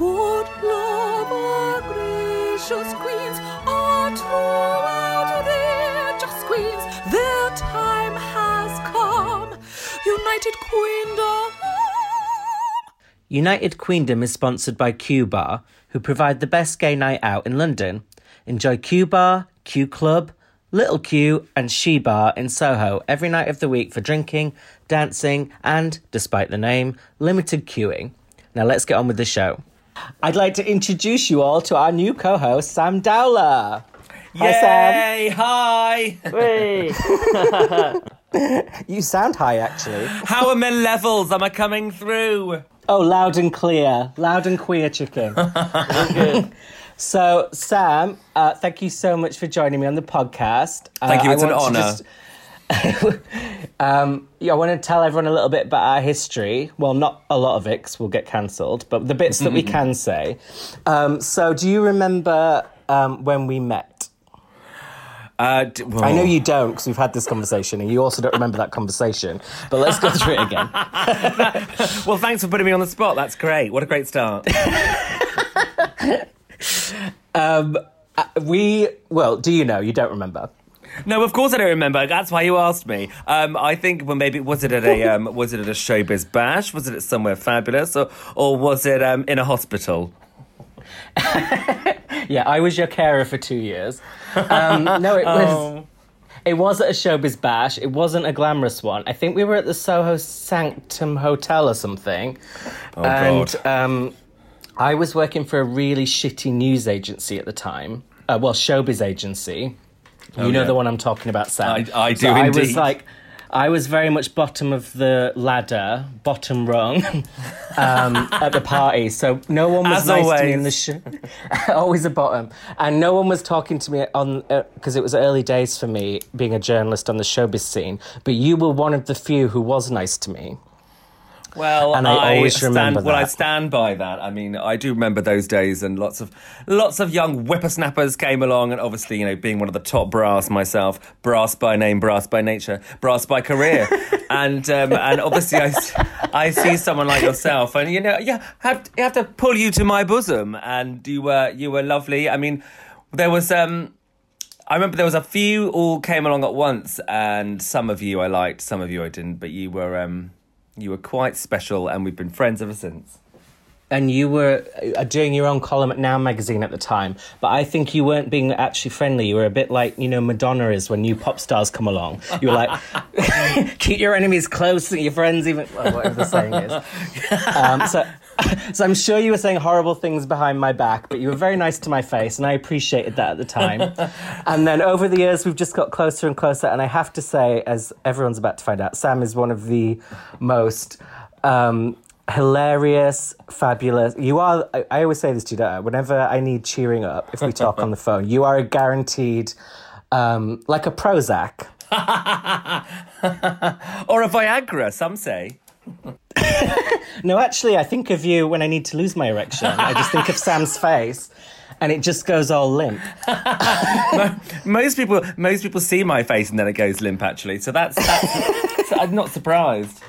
Good love, our gracious queens, queens. Their time has come. United Queendom. United Queendom is sponsored by Q Bar, who provide the best gay night out in London. Enjoy Q Bar, Q Club, Little Q, and She Bar in Soho every night of the week for drinking, dancing, and, despite the name, limited queuing. Now let's get on with the show. I'd like to introduce you all to our new co host, Sam Dowler. Yes. Yay! Hi! You sound high, actually. How are my levels? Am I coming through? Oh, loud and clear. Loud and queer chicken. Good. So, Sam, uh, thank you so much for joining me on the podcast. Uh, Thank you, it's an honour. just- um, yeah, I want to tell everyone a little bit about our history. Well, not a lot of it 'cause we'll get cancelled, but the bits that we can say. Um, so, do you remember um, when we met? Uh, d- well, I know you don't because we've had this conversation, and you also don't remember that conversation. But let's go through it again. Well, thanks for putting me on the spot. That's great. What a great start. We well, do you know? You don't remember. No, of course I don't remember. That's why you asked me. Um, I think well, maybe was it at a um, was it at a showbiz bash? Was it at somewhere fabulous, or or was it um, in a hospital? Yeah, I was your carer for two years. Um, no, it was. Oh. It was at a showbiz bash. It wasn't a glamorous one. I think we were at the Soho Sanctum Hotel or something. Oh and God. um, I was working for a really shitty news agency at the time. Uh, well, showbiz agency. You know yeah. the one I'm talking about, Sam. I- I do so I was like, I was very much bottom of the ladder, bottom rung, um, at the party. So no one was As nice to me in the show. always a bottom, and no one was talking to me on because it was early days for me being a journalist on the showbiz scene. But you were one of the few who was nice to me. Well, And I always stand, remember Well, I stand by that. I mean, I do remember those days, and lots of lots of young whippersnappers came along, and obviously, you know, being one of the top brass myself, brass by name, brass by nature, brass by career, and um, and obviously, I, I see someone like yourself, and you know, yeah, have you have to pull you to my bosom, and you were you were lovely. I mean, there was um. I remember there was a few all came along at once, and some of you I liked, some of you I didn't. But you were um, you were quite special, and we've been friends ever since. And you were uh, doing your own column at Now magazine at the time, but I think you weren't being actually friendly. You were a bit like you know Madonna is when new pop stars come along. You were like, keep your enemies close, and your friends even well, whatever the saying is. Um, so, so I'm sure you were saying horrible things behind my back, but you were very nice to my face, and I appreciated that at the time. and then over the years, we've just got closer and closer. And I have to say, as everyone's about to find out, Sam is one of the most. Um, hilarious, fabulous. You are. I, I always say this to you. don't I? Whenever I need cheering up, if we talk on the phone, you are a guaranteed, um, like a Prozac. Or a Viagra, some say. No, actually, I think of you when I need to lose my erection. I just think of Sam's face, and it just goes all limp. Most people, most people see my face and then it goes limp. Actually, so that's. that's so I'm not surprised.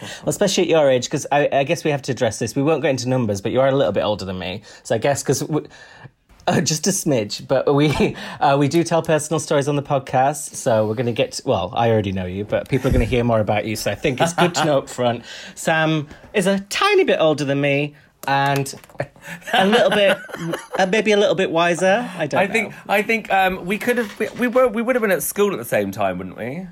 Well, especially at your age, because I, I guess we have to address this. We won't go into numbers, but you are a little bit older than me, so I guess because. Uh, just a smidge, but we uh, we do tell personal stories on the podcast, so we're going to get. To, well, I already know you, but people are going to hear more about you. So I think it's good to know up front. Sam is a tiny bit older than me, and a, little bit, uh, maybe a little bit wiser. I don't. I know. think. I think um, we could have. We, we were. We would have been at school at the same time, wouldn't we?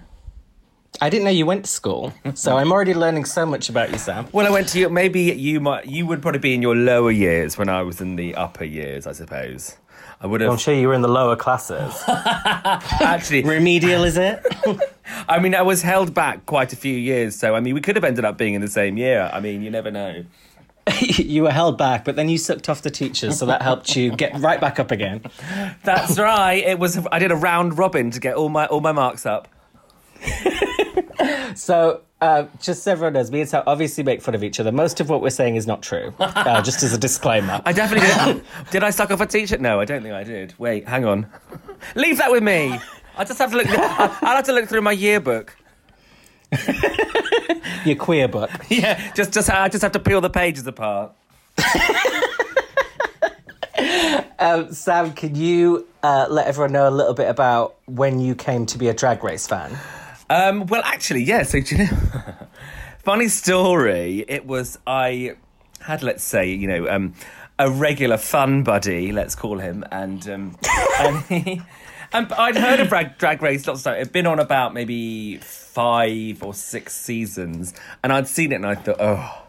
I didn't know you went to school, so I'm already learning so much about you, Sam. Well, I went to you. Maybe you might. You would probably be in your lower years when I was in the upper years. I suppose. I would have. I'm sure you were in the lower classes. actually. Remedial, is it? I mean, I was held back quite a few years, so I mean, we could have ended up being in the same year. I mean, you never know. you were held back, but then you sucked off the teachers, so that helped you get right back up again. That's right. It was. I did a round robin to get all my all my marks up. So, uh, just so everyone knows, me and Sam obviously make fun of each other. Most of what we're saying is not true, uh, just as a disclaimer. I definitely did. did I suck off a teacher? No, I don't think I did. Wait, hang on. Leave that with me. I just have to look. I- I'll have to look through my yearbook. Your queer book. Yeah, just just I just have to peel the pages apart. Um, Sam, can you uh, let everyone know a little bit about when you came to be a Drag Race fan? Um, well, actually, yeah. So, do you know, funny story. It was I had, let's say, you know, um, a regular fun buddy, let's call him, and um, and he, and I'd heard of drag, drag race lots of times. It'd been on about maybe five or six seasons, and I'd seen it, and I thought, oh.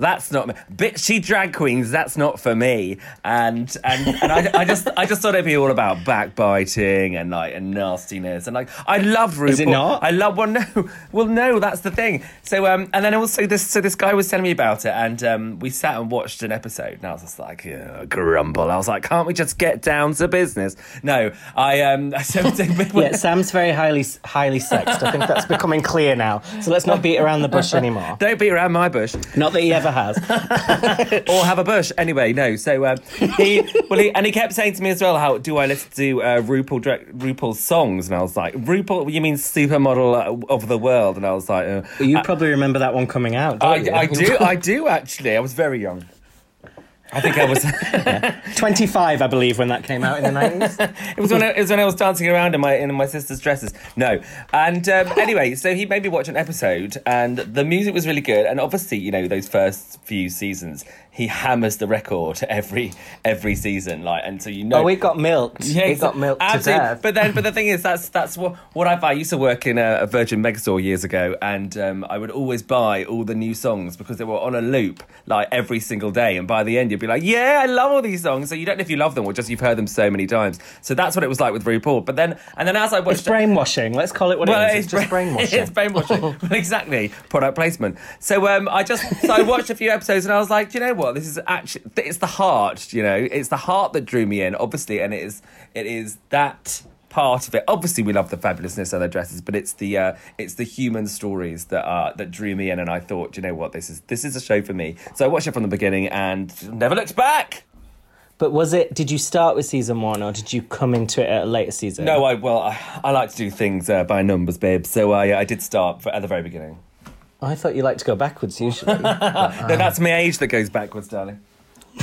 That's not me. Bitchy drag queens. That's not for me. And and and I, I just I just thought it'd be all about backbiting and like and nastiness and like I love RuPaul. Is it not? I love well no well no that's the thing. So um and then also this so this guy was telling me about it and um we sat and watched an episode and I was just like yeah, grumble. I was like can't we just get down to business? No, I um so, Yeah, Sam's very highly highly sexed. I think that's becoming clear now. So let's not beat around the bush anymore. don't beat around my bush. Not that he ever has. or have a bush. Anyway, no. So um, he, well, he, and he kept saying to me as well, "How do I listen to uh, RuPaul dra- RuPaul's songs?" And I was like, "RuPaul, you mean supermodel of the world?" And I was like, uh, You probably remember that one coming out. Don't I, you? I do, I do actually. I was very young. I think I was. 25, I believe, when that came out in the 90s. it was when I, it was when I was dancing around in my in my sister's dresses. No, and um, anyway, so he made me watch an episode, and the music was really good. And obviously, you know, those first few seasons, he hammers the record every every season, like, and so you know. Oh, it got milked. Yeah, it got milked to death. But then, but the thing is, that's that's what what I've. I used to work in a, a Virgin Megastore years ago, and um, I would always buy all the new songs because they were on a loop like every single day. And by the end, you'd be like, "Yeah, I love all these songs." So you don't know if you love them or just you've heard them so many times. So that's what it was like with RuPaul. But then, and then as I watched, It's brainwashing. Let's call it what well, it is. It's, just brain- brainwashing. It's brainwashing. well, exactly. Product placement. So um, I just so I watched a few episodes and I was like, you know what? This is actually it's the heart. You know, it's the heart that drew me in, obviously, and it is it is that part of it. Obviously, we love the fabulousness of their dresses, but it's the uh, it's the human stories that are that drew me in, and I thought, you know what? This is this is a show for me. So I watched it from the beginning and never looked back. But was it? Did you start with season one, or did you come into it at a later season? No, I well, I, I like to do things uh, by numbers, babe. So I I did start for, at the very beginning. I thought you liked to go backwards usually. No, that's my age that goes backwards, darling.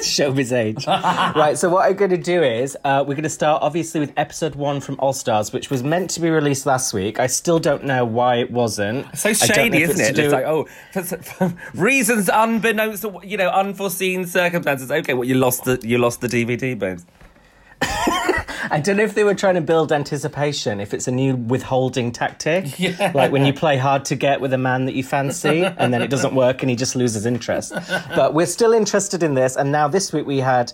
Showbiz age. right, so what I'm going to do is uh, we're going to start obviously with episode one from All Stars, which was meant to be released last week. I still don't know why it wasn't. So I don't know shady, isn't it's it? to It's like, oh, for, for reasons unbeknownst, to, you know, unforeseen circumstances. Okay, well, you lost the you lost the DVD, babes. I don't know if they were trying to build anticipation, if it's a new withholding tactic. Like when you play hard to get with a man that you fancy and then it doesn't work and he just loses interest. But we're still interested in this. And now this week we had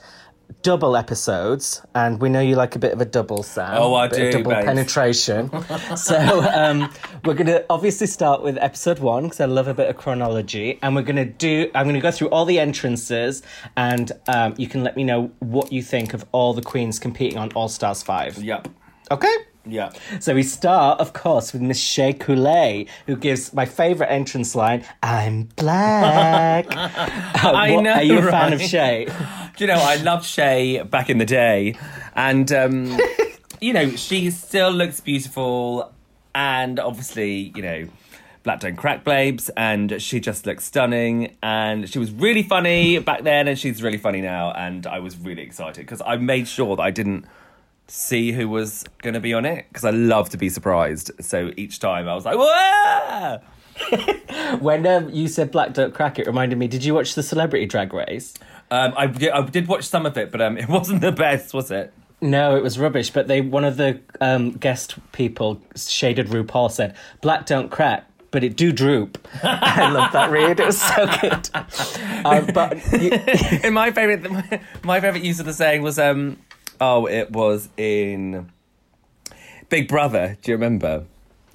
double episodes and we know you like a bit of a double sound. Oh, I a bit of do, double babes. penetration. so um, we're going to obviously start with episode one because I love a bit of chronology. And we're going to do, I'm going to go through all the entrances and um, you can let me know what you think of all the queens competing on All Stars 5. Yep. Okay. Yep. So we start, of course, with Miss Shea Coulee, who gives my favourite entrance line, I'm black. I What- know, Are you a fan of right? Shea? Do you know, I loved Shea back in the day, and um, you know, she still looks beautiful, and obviously, you know. Black don't crack babes, and she just looks stunning. And she was really funny back then, and she's really funny now. And I was really excited because I made sure that I didn't see who was going to be on it because I love to be surprised. So each time I was like, "Whoa!" When um, you said black don't crack, it reminded me, did you watch the Celebrity Drag Race? Um, I, did- I did watch some of it, but um, it wasn't the best, was it? No, it was rubbish. But they, one of the um, guest people, shaded RuPaul, said, "Black don't crack, but it do droop." I love that read. It was so good. Um, but you, my favorite, my, my favorite use of the saying was, um, oh, it was in Big Brother. Do you remember?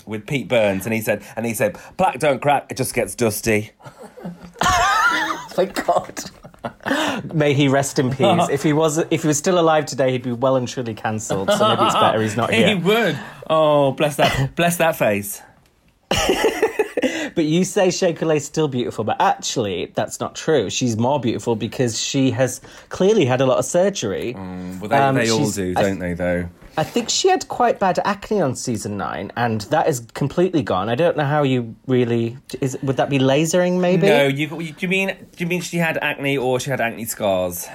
With Pete Burns, and he said, and he said, "Black don't crack; it just gets dusty." thank God. May he rest in peace. If he was, if he was still alive today, he'd be well and truly cancelled. So maybe it's better he's not here. He would. Oh, bless that, bless that face. But you say Shea still beautiful, but actually, that's not true. She's more beautiful because she has clearly had a lot of surgery. Well, they, Um, they all do, don't they? Though. I think she had quite bad acne on season nine, and that is completely gone. I don't know how you really is. Would that be lasering? Maybe. No, you. Do you mean? Do you mean she had acne or she had acne scars?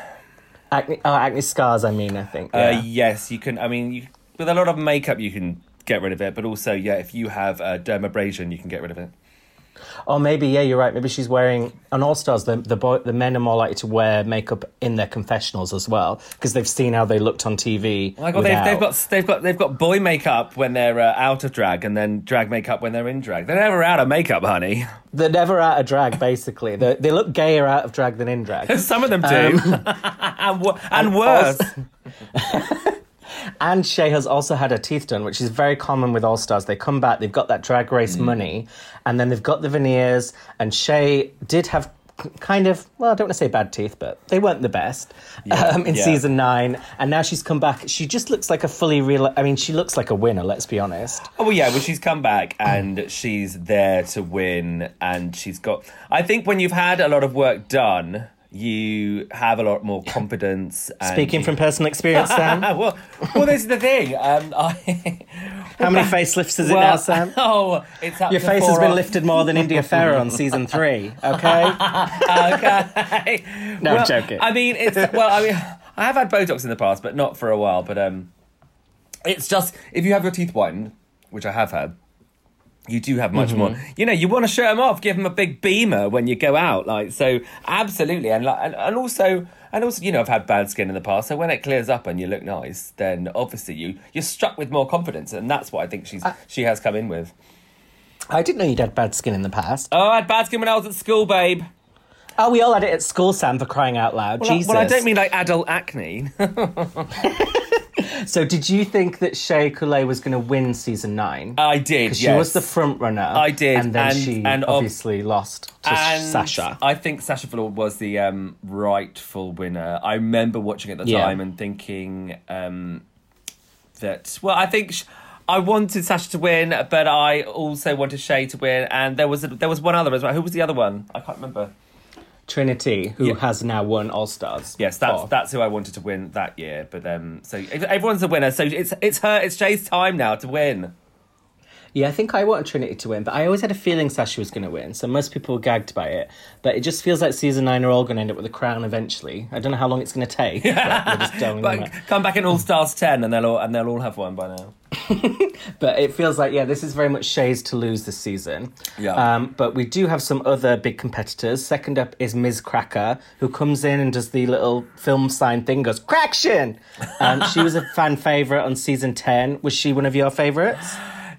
Acne, oh, acne scars. I mean, I think. Uh, yes, you can. I mean, you, with a lot of makeup, you can get rid of it. But also, yeah, if you have uh, dermabrasion, you can get rid of it. Or maybe, yeah, you're right. Maybe she's wearing on All Stars. The the, boy, the men are more likely to wear makeup in their confessionals as well because they've seen how they looked on TV. Oh my god, they've, they've got they've got they've got boy makeup when they're uh, out of drag, and then drag makeup when they're in drag. They're never out of makeup, honey. They're never out of drag. Basically, they they look gayer out of drag than in drag. Some of them do, and, wo- and worse. And Shea has also had her teeth done, which is very common with All Stars. They come back, they've got that drag race Mm. money, and then they've got the veneers. And Shea did have kind of, well, I don't want to say bad teeth, but they weren't the best um, in yeah. season nine. And now she's come back. She just looks like a fully real. I mean, she looks like a winner, let's be honest. Oh well, yeah. Well, she's come back and she's there to win, and she's got. I think when you've had a lot of work done, you have a lot more confidence. And Speaking you- from personal experience, Sam, well, well, this is the thing. Um, I, how many facelifts is it well, now, Sam? Oh, it's up Your face has been lifted more than India Ferrah on season three, okay? okay. No, I'm joking. I mean, it's well. I mean, I have had Botox in the past, but not for a while. But um, it's just if you have your teeth whitened, which I have had, you do have much more. Mm-hmm. You know, you want to show them off, give them a big beamer when you go out. Like so, absolutely, and like, and, and also. And also, you know, I've had bad skin in the past, so when it clears up and you look nice, then obviously you you're struck with more confidence, and that's what I think she's she has come in with. I didn't know you'd had bad skin in the past. Oh, I had bad skin when I was at school, babe. Oh, we all had it at school, Sam, for crying out loud. Well, I- Jesus. well, I don't mean like adult acne. So, did you think that Shea Coulee was going to win season nine? I did. Yes. she was the front runner. I did, and then and- she and ob- obviously lost to and Sasha. I think Sasha Velour was the um, rightful winner. I remember watching at the Yeah. time and thinking um, that. Well, I think sh- I wanted Sasha to win, but I also wanted Shea to win. And there was a, there was one other as well. Who was the other one? I can't remember. Trinity, who Yeah. has now won All Stars. Yes, that's that's who I wanted to win that year. But um, so everyone's a winner. So it's it's her, it's Jay's time now to win. Yeah, I think I want Trinity to win, but I always had a feeling Sasha was going to win, so most people were gagged by it. But it just feels like season nine are all going to end up with a crown eventually. I don't know how long it's going to take. but just But come back in All Stars ten, and they'll all and they'll all have one by now. But it feels like, yeah, this is very much Shea's to lose this season. Yeah. Um, but we do have some other big competitors. Second up is Miz Cracker, who comes in and does the little film sign thing, goes, Craction! Um, she was a fan favourite on season 10. Was she one of your favourites?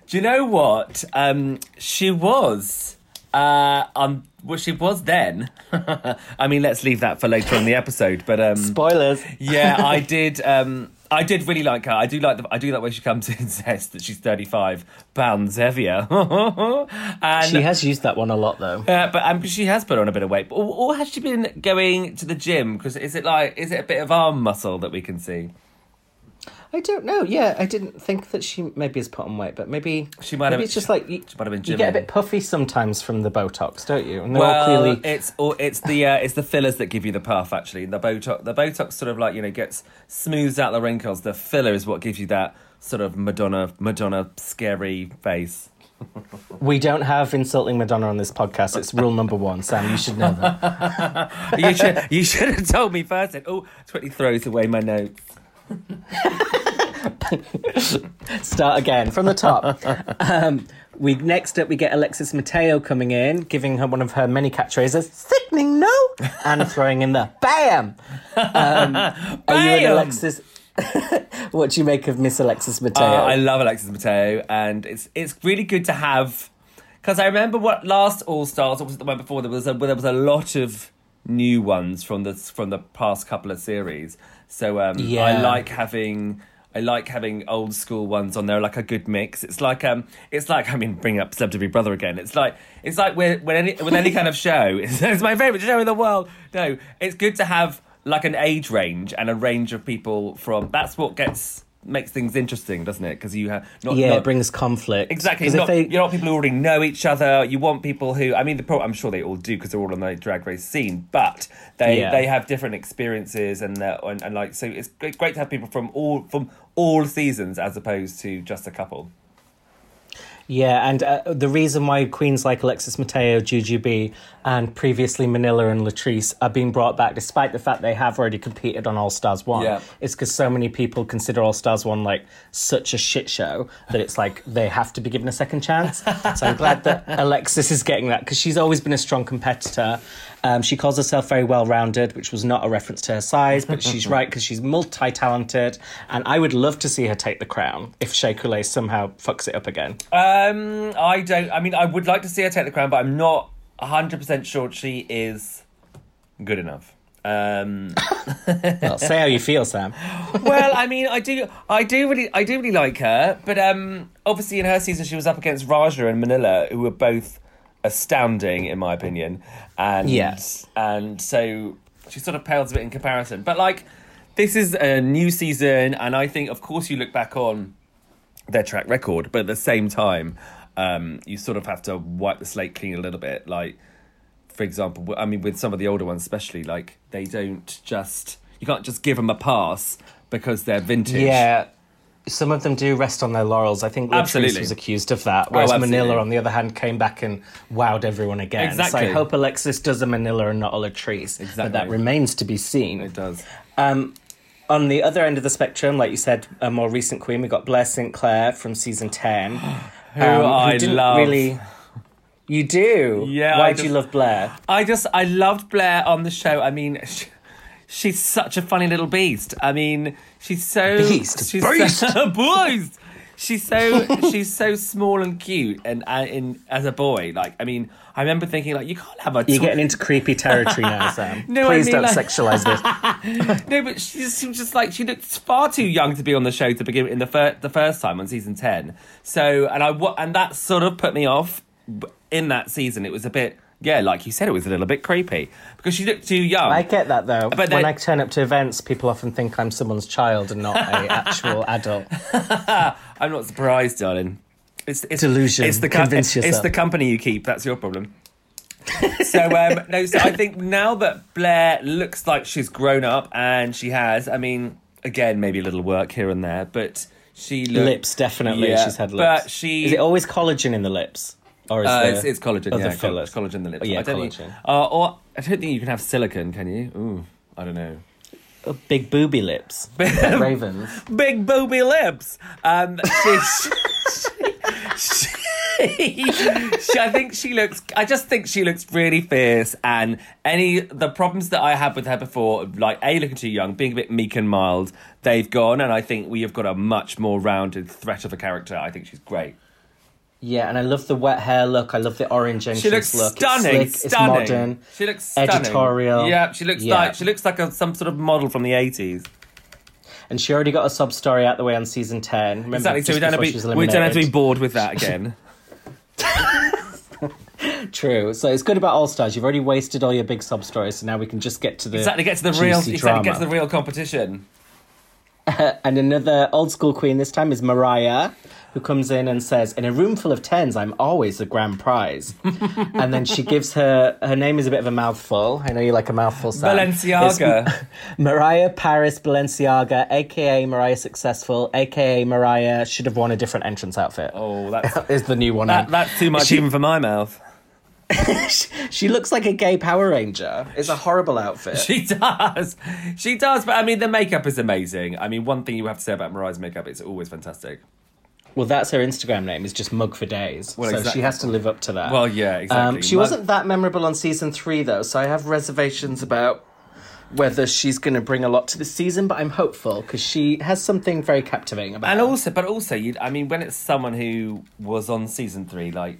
Do you know what? Um, she was. Uh, um, well, she was then. I mean, let's leave that for later on the episode. But um, Spoilers. yeah, I did. Um, I did really like her. I do like the. I do like when she comes in and says that she's thirty-five pounds heavier. and She has used that one a lot, though. uh, but um, she has put on a bit of weight. Or, or has she been going to the gym? Because is it like is it a bit of arm muscle that we can see? I don't know. Yeah, I didn't think that she maybe has put on weight, but maybe She might maybe have- It's just like you, she might have been you get a bit puffy sometimes from the Botox, don't you? And Well, clearly it's or it's the uh, it's the fillers that give you the puff. Actually, the botox the botox sort of like you know gets smooths out the wrinkles. The filler is what gives you that sort of Madonna Madonna scary face. We don't have insulting Madonna on this podcast. It's rule number one, Sam. You should know that. you should you should have told me first. Oh, 20 throws away my notes. Start again from the top. Um, we next up we get Alexis Mateo coming in, giving her one of her many catchphrases, "Sickening, no," and throwing in the "Bam." Um, Are you an Alexis? what do you make of Miss Alexis Mateo? Uh, I love Alexis Mateo, and it's it's really good to have because I remember what last All Stars, or was it the one before? There was a there was a lot of new ones from the from the past couple of series. So um, yeah. I like having. I like having old school ones on there, like a good mix. It's like um, it's like I mean, bring up Celebrity Brother again. It's like it's like with when any with any kind of show. It's, it's my favorite show in the world. No, it's good to have like an age range and a range of people from. That's what gets makes things interesting, doesn't it? Because you have not yeah, not, it brings conflict. Exactly. 'Cause It's if not, they- You're not people who already know each other. You want people who, I mean, the pro, I'm sure they all do because they're all on the drag race scene, but they Yeah. they have different experiences and, uh, and and like so it's great, great to have people from all from all seasons as opposed to just a couple. Yeah, and uh, the reason why queens like Alexis Mateo, Jujubee, and previously Manila and Latrice are being brought back, despite the fact they have already competed on All Stars 1, Yeah. is because so many people consider All Stars 1 like such a shit show that it's like they have to be given a second chance. so I'm glad that Alexis is getting that because she's always been a strong competitor. Um, she calls herself very well rounded, which was not a reference to her size, but she's right because she's multi talented. And I would love to see her take the crown if Shea somehow fucks it up again. Um, I don't. I mean, I would like to see her take the crown, but I'm not 100 percent sure she is good enough. Um, Well, say how you feel, Sam. well, I mean, I do, I do really, I do really like her, but um, obviously in her season she was up against Raja and Manila, who were both astounding in my opinion, and Yes. and so she sort of pales a bit in comparison. But like, this is a new season, and I think, of course, you look back on their track record, but at the same time, um, you sort of have to wipe the slate clean a little bit. Like, for example, I mean, with some of the older ones, especially, like they don't just you can't just give them a pass because they're vintage. Yeah. Some of them do rest on their laurels. I think Latrice was accused of that, whereas absolutely. Manila, on the other hand, came back and wowed everyone again. So Exactly. I hope Alexis does a Manila and not a Latrice. But that remains to be seen. it does. Um, on the other end of the spectrum, like you said, a more recent queen, we got Blair St. Clair from season 10. Who I didn't love. Really... You do? Yeah, Why do you love Blair? I just I loved Blair on the show. I mean, sh she's such a funny little beast. I mean, she's so Beast? She's Beast? so beast. She's so she's so small and cute, and uh, in as a boy, like I mean, I remember thinking like you can't have a You're getting into creepy territory now, Sam. No, I Please mean, don't like- sexualize this. No, but she just seems just like she looked far too young to be on the show to begin in the fir- the first time on season ten. So, and I and that sort of put me off in that season. It was a bit, yeah, like you said, it was a little bit creepy because she looked too young. I get that though. But when I turn up to events, people often think I'm someone's child and not a actual adult. I'm not surprised, darling. It's, it's Delusion. It's the Convince yourself. It's the company you keep. That's your problem. so um, no, so I think now that Blair looks like she's grown up, and she has. I mean, again, maybe a little work here and there, but she looks lips, definitely. Yeah, she's had lips. But she is it always collagen in the lips, or is Uh, there it's, it's collagen. other Yeah, coll- fillers? collagen in the lips. Oh, yeah, I don't collagen. Think, uh, or I don't think you can have silicone. Can you? Ooh, I don't know. Oh, big booby lips, like ravens. big booby lips. Um, she, she, she, she- I think she looks. I just think she looks really fierce. And any the problems that I had with her before, like a looking too young, being a bit meek and mild, they've gone. And I think we have got a much more rounded threat of a character. I think she's great. Yeah, and I love the wet hair look. I love the orange entrance She looks look. stunning. It's slick, stunning. It's modern. She looks stunning. editorial. Yeah, she looks Yeah. like she looks like a, some sort of model from the eighties. And she already got a sub story out the way on season ten. Remember, Exactly. So we don't have to be, we don't have to be bored with that again. True. So it's good about All Stars. You've already wasted all your big sub stories, so now we can just get to the exactly. Get to the real. Exactly. drama. Get to the real competition. And another old school queen this time is Mariah, who comes in and says, "In a room full of tens, I'm always the grand prize." and then she gives her her name is a bit of a mouthful. I know you like a mouthful. Sam. Balenciaga. It's Mariah Paris Balenciaga, aka Mariah Successful, aka Mariah should have worn a different entrance outfit. Oh, that's the new one. that, that's too much She- even for my mouth. she looks like a gay Power Ranger. It's a horrible outfit. She does. She does. But I mean, the makeup is amazing. I mean, one thing you have to say about Mariah's makeup, it's always fantastic. Well, that's her Instagram name. Is just Mug for Days. Well, so exactly. she has to live up to that. Well, yeah, exactly. Um, she Mug- wasn't that memorable on season three, though, so I have reservations about whether she's going to bring a lot to the season. But I'm hopeful because she has something very captivating about. And her. also, but also, you. I mean, when it's someone who was on season three, like.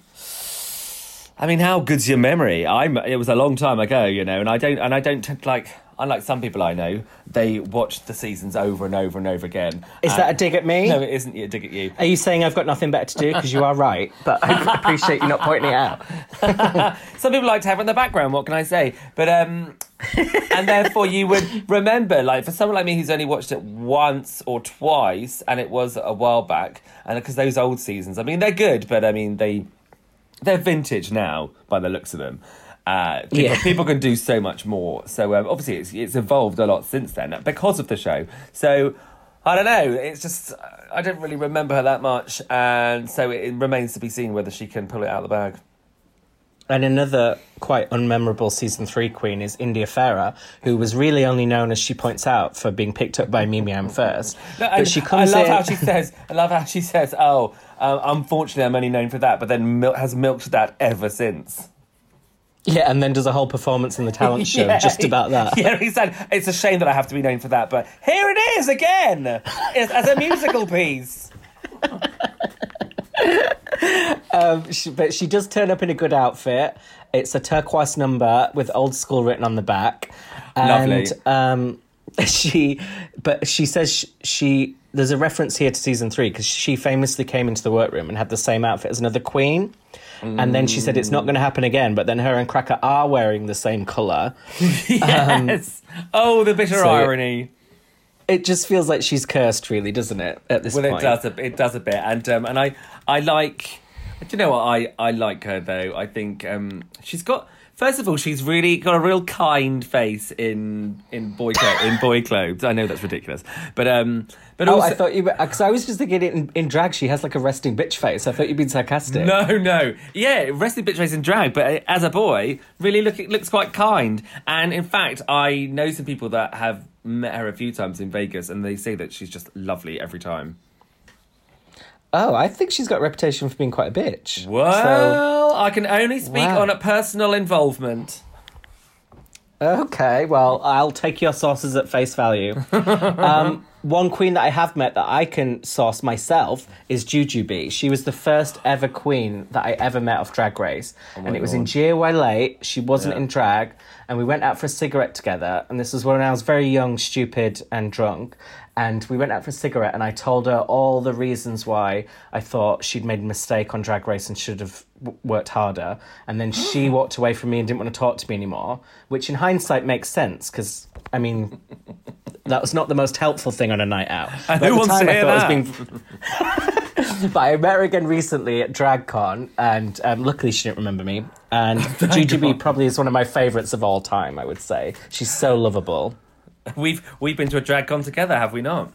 I mean, how good's your memory? I'm. It was a long time ago, you know, and I don't. And I don't like. Unlike some people I know, they watch the seasons over and over and over again. is that a dig at me? No, it isn't a dig at you. Are you saying I've got nothing better to do? Because you are right, but I appreciate you not pointing it out. Some people like to have it in the background. What can I say? But um, and therefore you would remember, like for someone like me who's only watched it once or twice, and it was a while back, and because those old seasons, I mean, they're good, but I mean they they're vintage now by the looks of them. Uh, people, Yeah. people can do so much more. So um, obviously, it's, it's evolved a lot since then because of the show. So I don't know. It's just I don't really remember her that much, and so it, it remains to be seen whether she can pull it out of the bag. And another quite unmemorable season three queen is India Ferrah, who was really only known, as she points out, for being picked up by Mimi Imfurst first. No, but she comes I love in. how she says. I love how she says, "Oh, uh, unfortunately, I'm only known for that," but then mil- has milked that ever since. Yeah, and then does a whole performance in the talent show Yeah. just about that. Yeah, he said it's a shame that I have to be known for that, but here it is again as, a musical piece. She, but she does turn up in a good outfit. It's a turquoise number with old school written on the back. And, Lovely. Um, she, but she says she, she. There's a reference here to season three because she famously came into the workroom and had the same outfit as another queen. And then she said it's not going to happen again. But then her and Cracker are wearing the same color. Yes. oh, the bitter so- irony. It just feels like she's cursed, really, doesn't it? At this Well, point, it does. A, it does a bit, and um, and I I like. Do you know what I I like her though? I think um, she's got. First of all, she's really got a real kind face in in boy clo- in boy clothes. I know that's ridiculous, but um, but Oh, also I thought you because I was just thinking it in, in drag. She has like a resting bitch face. I thought you'd been sarcastic. No, no. Yeah, resting bitch face in drag, but uh, as a boy, really look looks quite kind. And in fact, I know some people that have met her a few times in Vegas, and they say that she's just lovely every time. Oh, I think she's got a reputation for being quite a bitch. So, Well, I can only speak Wow. on a personal involvement. okay, well, I'll take your sources at face value. um, one queen that I have met that I can source myself is Jujubee. She was the first ever queen that I ever met off Drag Race. and it was in GAYLA. She wasn't Yeah. in drag. And we went out for a cigarette together. And this was when I was very young, stupid, and drunk. And we went out for a cigarette, and I told her all the reasons why I thought she'd made a mistake on Drag Race and should have w- worked harder. And then she walked away from me and didn't want to talk to me anymore, which in hindsight makes sense because, I mean, that was not the most helpful thing on a night out. But who wants time, I hear was being- but I met her again recently at DragCon, and um, luckily she didn't remember me. And Jujubee probably is one of my favourites of all time. I would say she's so lovable. We've we've been to a drag con together, have we not?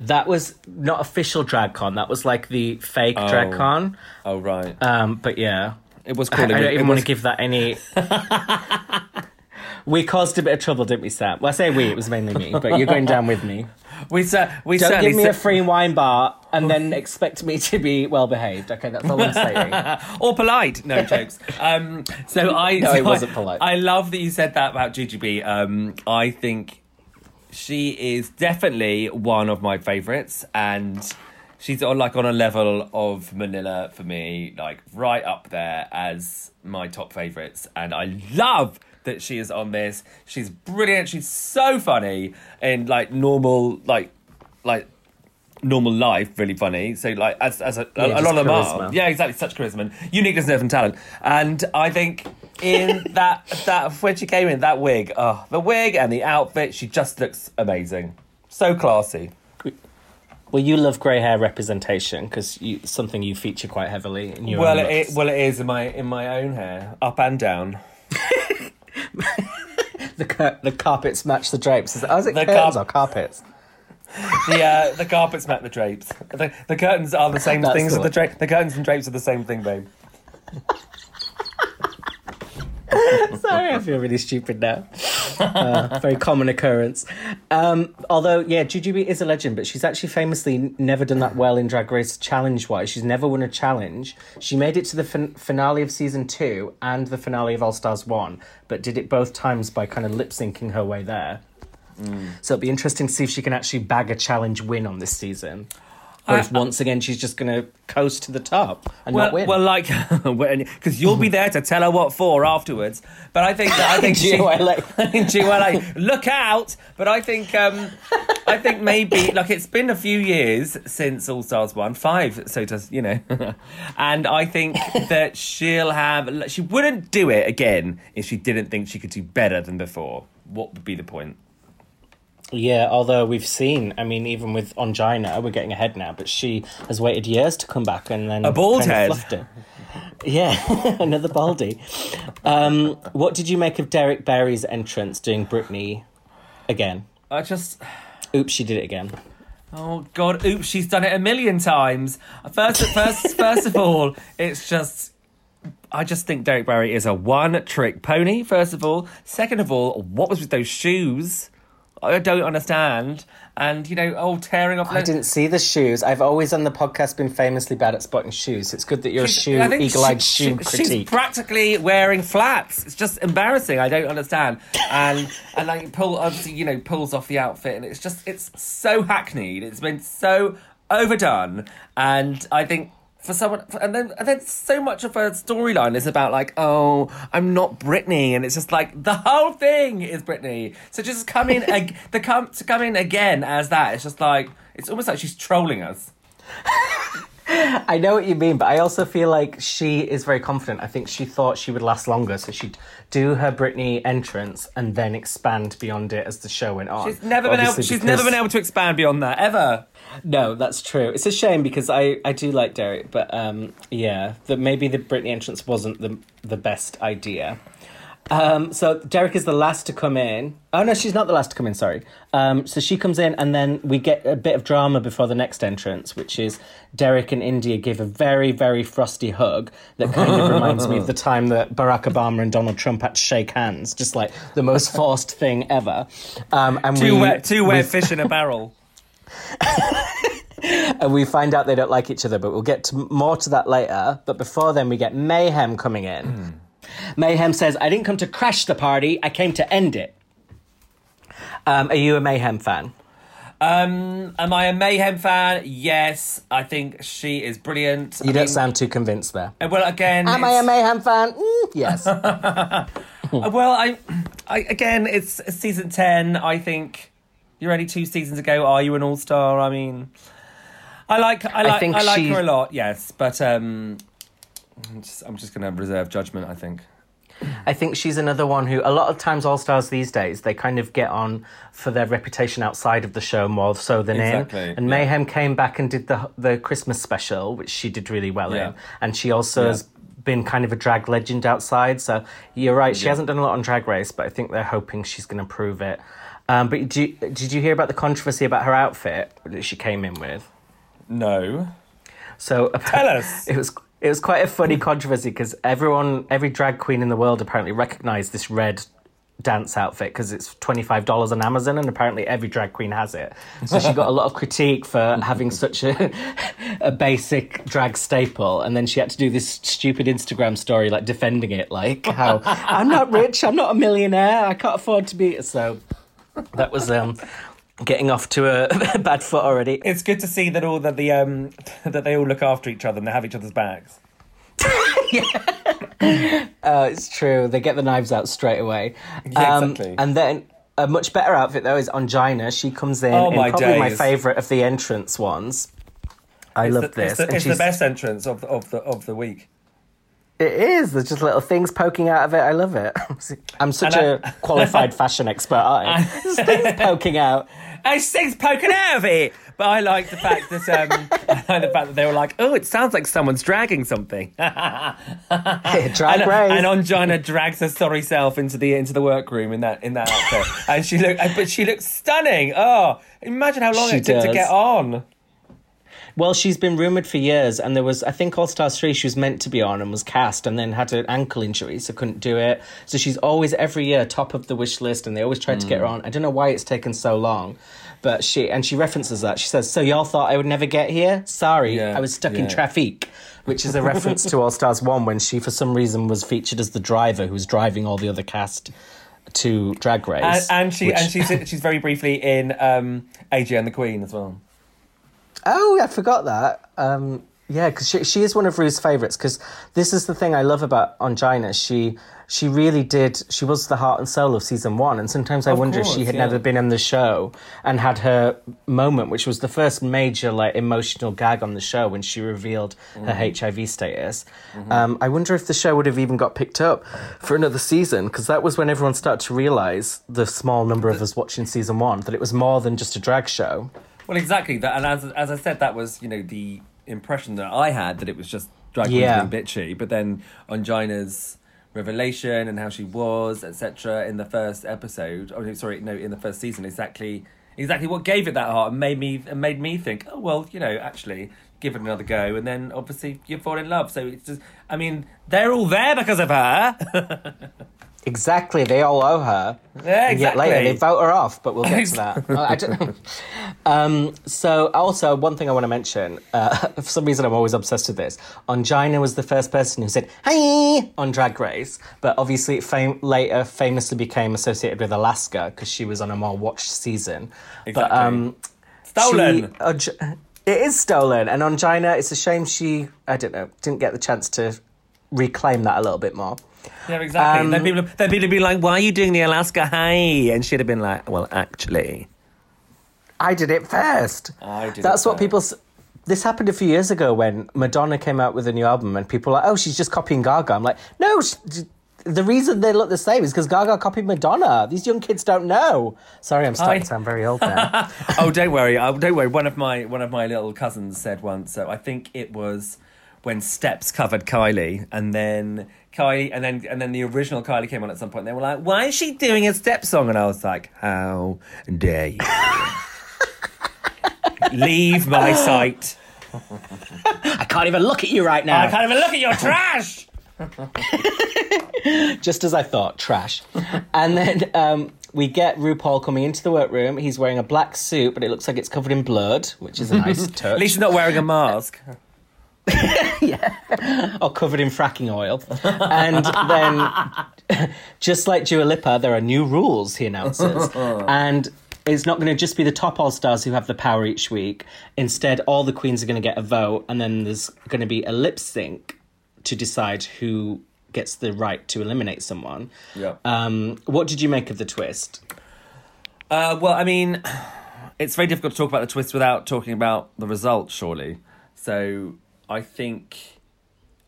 That was not official drag con. That was like the fake drag con. Oh right, Um, but yeah, it was I, called. I don't it even was- want to give that any. we caused a bit of trouble, didn't we, Sam? Well, I say we. It was mainly me, but you're going down with me. We cer- we Don't give me a free wine bar and then expect me to be well behaved. Okay, that's all I'm saying. or polite. No jokes. Um, so I No, so it wasn't polite. I love that you said that about Jujubee. Um, I think she is definitely one of my favourites, and she's on like on a level of Manila for me, like right up there as my top favourites. And I love that she is on this. She's brilliant. She's so funny and like normal like like normal life really funny. So like as, as a, a, Yeah, a just lot of them are yeah exactly such charisma. Uniqueness nerve and talent. And i think in that that when she came in that wig oh the wig and the outfit she just looks amazing. So classy. Well, you love grey hair representation because something you feature quite heavily in your well it, well it is in my in my own hair up and down. The car- the carpets match the drapes. Is it, oh, is it The curtains carp- or carpets? The uh, the carpets match the drapes the, the curtains are the same That's things the as the one. dra- the curtains and drapes are the same thing babe Sorry, I feel really stupid now. Uh, very common occurrence. Um, although, yeah, Jujubee is a legend, but she's actually famously never done that well in Drag Race challenge wise. She's never won a challenge. She made it to the fin- finale of season two and the finale of All Stars 1, but did it both times by kind of lip syncing her way there. So it'll be interesting to see if she can actually bag a challenge win on this season. Or if once again she's just going to coast to the top and well, not win. well, like, because you'll be there to tell her what for afterwards. But I think that I think she, GOLA. in GOLA, look out! But I think, um, I think maybe like it's been a few years since All Stars one, five, so does you know, and I think that she'll have. She wouldn't do it again if she didn't think she could do better than before. What would be the point? Yeah, although we've seen, I mean, even with Ongina, we're getting ahead now, but she has waited years to come back and then A bald head. Yeah, another baldy. Um, what did you make of Derrick Barry's entrance doing Britney again? I just. Oops, she did it again. Oh God! Oops, she's done it a million times. First, first, first of all, it's just. I just think Derek Barry is a one-trick pony. First of all, second of all, what was with those shoes? I don't understand. And you know, oh, tearing off. I didn't see the shoes. I've always on the podcast been famously bad at spotting shoes. It's good that you're a shoe, eagle-eyed she- shoe she- She's practically wearing flats. It's just embarrassing. I don't understand. And and like pull obviously you know pulls off the outfit, and it's just it's so hackneyed. It's been so overdone, and I think. For someone, and then, and then so much of her storyline is about like, oh, I'm not Britney, and it's just like the whole thing is Britney. So just come in, ag- the come to come in again as that. It's just like it's almost like she's trolling us. I know what you mean, but I also feel like she is very confident. I think she thought she would last longer, so she'd do her Britney entrance and then expand beyond it as the show went on. She's never been able. She's because- never been able to expand beyond that ever. No, that's true. It's a shame because I, I do like Derrick, but um, yeah, that maybe the Britney entrance wasn't the the best idea. Um, so Derrick is the last to come in. Oh no, she's not the last to come in. Sorry. Um, so she comes in, and then we get a bit of drama before the next entrance, which is Derrick and India give a very very frosty hug that kind of reminds me of the time that Barack Obama and Donald Trump had to shake hands, just like the most forced thing ever. Um, and Two we, wet, two we wet fish in a barrel. and we find out they don't like each other, but we'll get to more to that later. But before then, we get Mayhem coming in. Mayhem says, I didn't come to crash the party, I came to end it. Um, are you a Mayhem fan? Um, am I a Mayhem fan? Yes, I think she is brilliant. You don't sound too convinced there. Uh, Well, again, Am I a Mayhem fan? Mm, yes. uh, well, I, I again, it's season ten. I think you're only two seasons ago. Are you an all star? I mean, I like, I like, I, think like her a lot. Yes, but um, I'm just, I'm just going to reserve judgment. I think. I think she's another one who, a lot of times, All Stars these days, they kind of get on for their reputation outside of the show more so than Exactly, in. And yeah. Mayhem came back and did the the Christmas special, which she did really well Yeah. in. And she also Yeah. has been kind of a drag legend outside. So you're right, she hasn't done a lot on Drag Race, but I think they're hoping she's going to prove it. Um, but do did you hear about the controversy about her outfit that she came in with? No. So Tell us. it was it was quite a funny controversy because everyone, every drag queen in the world apparently recognised this red dance outfit because it's twenty five dollars on Amazon and apparently every drag queen has it. So she got a lot of critique for having such a a basic drag staple, and then she had to do this stupid Instagram story like defending it, like how I'm not rich, I'm not a millionaire, I can't afford to be. So that was um. Getting off to a bad foot already. It's good to see that all that the um that they all look after each other and they have each other's backs. Uh, it's true. They get the knives out straight away. Yeah, Um, exactly. And then a much better outfit though is Ongina. She comes in Oh, in my probably my favourite of the entrance ones. I It's love the, this. It's, the, it's the best entrance of the, of the of the week. It is. There's just little things poking out of it. I love it. I'm such And a qualified fashion expert, aren't I? There's things poking out. I things poking out of it. But I like the fact that um, I like the fact that they were like, oh, it sounds like someone's dragging something. Drag and, race. and Ongina drags her sorry self into the into the workroom in that in that outfit, and she look, but she looks stunning. Oh, imagine how long She it took to get on. Well, she's been rumored for years, and there was, I think, All Stars 3 she was meant to be on and was cast, and then had an ankle injury, so couldn't do it. So she's always, every year, top of the wish list, and they always tried to get her on. I don't know why it's taken so long, but she, and she references that. She says, So y'all thought I would never get here? Sorry, Yeah, I was stuck in traffic. Which is a reference to All Stars 1 when she, for some reason, was featured as the driver who was driving all the other cast to Drag And, Race. and she which- and she's she's very briefly in um, AJ and the Queen as well. Oh, I forgot that. Um, yeah, because she, she is one of Rue's favourites. Because this is the thing I love about Ongina. She she really did. She was the heart and soul of season one. And sometimes I Of wonder if she had yeah. never been in the show and had her moment, which was the first major like emotional gag on the show when she revealed her HIV status. Um, I wonder if the show would have even got picked up for another season because that was when everyone started to realise the small number of us watching season one that it was more than just a drag show. Well, exactly. That, and as as I said, that was you know the impression that I had that it was just drag queens Yeah. being bitchy. But then Ongina's revelation and how she was, etc., in the first episode. Oh, sorry, no, in the first season, exactly exactly what gave it that heart and made me and made me think, oh well, you know, actually give it another go, and then obviously you fall in love. So it's just, I mean, they're all there because of her. Exactly, they all owe her. Yeah, And yet later they vote her off, but we'll get to that. I don't- um, so, also, one thing I want to mention uh, for some reason, I'm always obsessed with this. Ongina was the first person who said, Hi! on Drag Race, but obviously, fam- later famously became associated with Alaska because she was on a more watched season. But, Exactly. um, Stolen. she- Ang- it is stolen, and Ongina, it's a shame she, I don't know, didn't get the chance to reclaim that a little bit more. Yeah, exactly. Um, then people, then people would be like, "Why are you doing the Alaska High?" And she'd have been like, "Well, actually." I did it first. I did it That's what first. people. This happened a few years ago when Madonna came out with a new album, and people were like, "Oh, she's just copying Gaga." I'm like, "No, sh- the reason they look the same is because Gaga copied Madonna. These young kids don't know." Sorry, I'm starting I- to sound very old now. oh, don't worry. Oh, don't worry. One of my one of my little cousins said once. So I think it was when Steps covered Kylie, and then Kylie, and then and then the original Kylie came on at some point. And they were like, "Why is she doing a Step song?" And I was like, "How dare you leave my sight? I can't even look at you right now. I can't even look at your trash." Just as I thought, trash. and then um, we get RuPaul coming into the workroom. He's wearing a black suit, but it looks like it's covered in blood, which is a nice touch. At least he's not wearing a mask. or covered in fracking oil. And then, just like Dua Lipa, there are new rules, he announces. and it's not going to just be the top All Stars who have the power each week. Instead, all the queens are going to get a vote, and then there's going to be a lip sync to decide who gets the right to eliminate someone. Yeah. Um, what did you make of the twist? Uh, well, I mean, it's very difficult to talk about the twist without talking about the result, surely. So I think.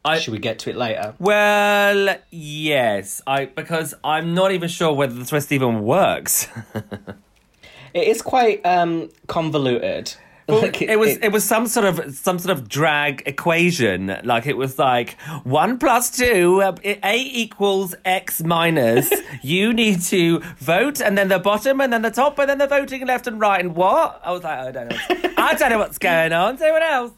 I, Should we get to it later? well, yes, I because I'm not even sure whether the twist even works. It is quite um, convoluted. Like, it was it, was some sort of some sort of drag equation. Like it was like one plus two, uh, a equals x minus. you need to vote, and then the bottom, and then the top, and then the voting left and right. And what? I was like, I don't know. I don't know what's going on. Someone else.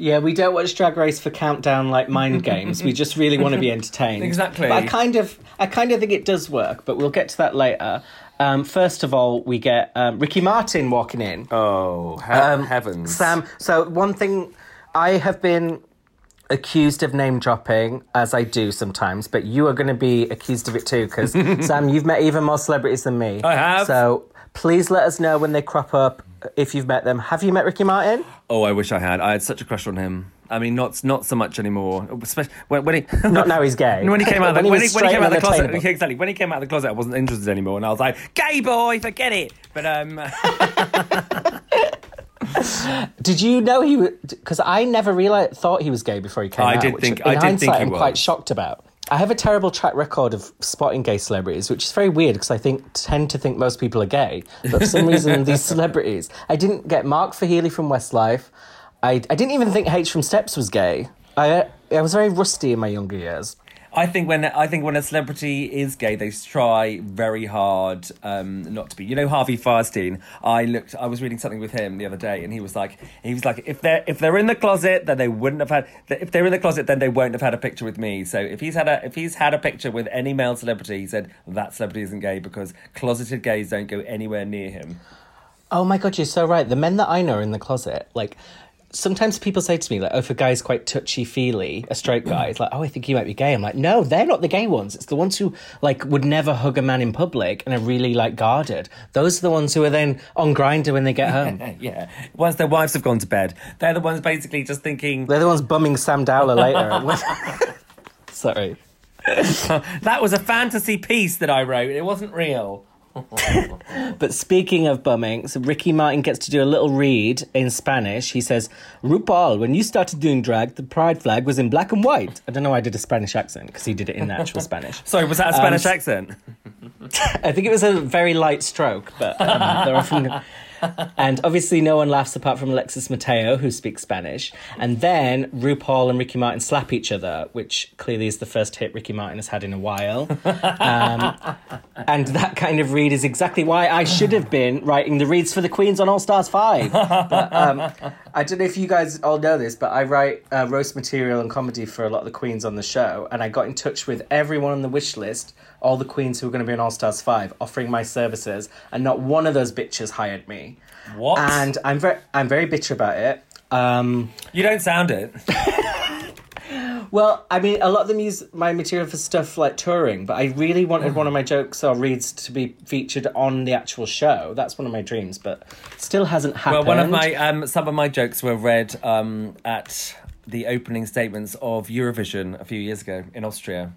Yeah, we don't watch Drag Race for countdown like mind games. We just really want to be entertained. Exactly. But I kind of, I kind of think it does work. But we'll get to that later. Um, first of all, we get um, Ricky Martin walking in. Oh, Um, heavens! Sam. So one thing, I have been accused of name dropping, as I do sometimes. But you are going to be accused of it too, because Sam, you've met even more celebrities than me. I have. So please let us know when they crop up if you've met them. Have you met Ricky Martin? Oh, I wish I had. I had such a crush on him. I mean, not not so much anymore. Especially when, when he Not now he's gay. when he came out. When When, he when, he, when he came out of the closet, exactly. When he came out of the closet, I wasn't interested anymore, and I was like, "Gay boy, forget it." But um, Did you know he was? Because I never realized thought he was gay before he came I out. I did think- in I did think he I'm quite shocked about. I have a terrible track record of spotting gay celebrities, which is very weird because I think tend to think most people are gay, but for some reason these celebrities. I didn't get Mark Feehily from Westlife. I I didn't even think H from Steps was gay. I I was very rusty in my younger years. I think when I think when a celebrity is gay, they try very hard um, not to be. You know, Harvey Fierstein. I looked. I was reading something with him the other day, and he was like, he was like, if they're if they're in the closet, then they wouldn't have had. If they're in the closet, then they won't have had a picture with me. So if he's had a if he's had a picture with any male celebrity, he said that celebrity isn't gay because closeted gays don't go anywhere near him. Oh my god, you're so right. The men that I know are in the closet, like sometimes people say to me like, "Oh, if a guy's quite touchy feely, a straight guy, it's like, oh, I think he might be gay." I'm like, no, they're not the gay ones. It's the ones who like would never hug a man in public and are really like guarded. Those are the ones who are then on Grindr when they get home. Yeah, once their wives have gone to bed, they're the ones basically just thinking they're the ones bumming Sam Dowler later. Sorry. that was a fantasy piece that I wrote. It wasn't real. But speaking of bumming, so Ricky Martin gets to do a little read in Spanish. He says, RuPaul, when you started doing drag, the pride flag was in black and white. I don't know why I did a Spanish accent because he did it in actual Spanish. Sorry, was that a Spanish Um, accent? I think it was a very light stroke, but um, they're often. And obviously, no one laughs apart from Alexis Mateo, who speaks Spanish. And then RuPaul and Ricky Martin slap each other, which clearly is the first hit Ricky Martin has had in a while. Um, and that kind of read is exactly why I should have been writing the reads for the Queens on All Stars 5. But, um, I don't know if you guys all know this, but I write uh, roast material and comedy for a lot of the Queens on the show. And I got in touch with everyone on the wish list, all the Queens who were going to be on All Stars 5, offering my services. And not one of those bitches hired me. What? And I'm very, I'm very bitter about it. Um, you don't sound it. well, I mean, a lot of them use my material for stuff like touring, but I really wanted one of my jokes or reads to be featured on the actual show. That's one of my dreams, but still hasn't happened. Well, one of my um, some of my jokes were read um, at the opening statements of Eurovision a few years ago in Austria.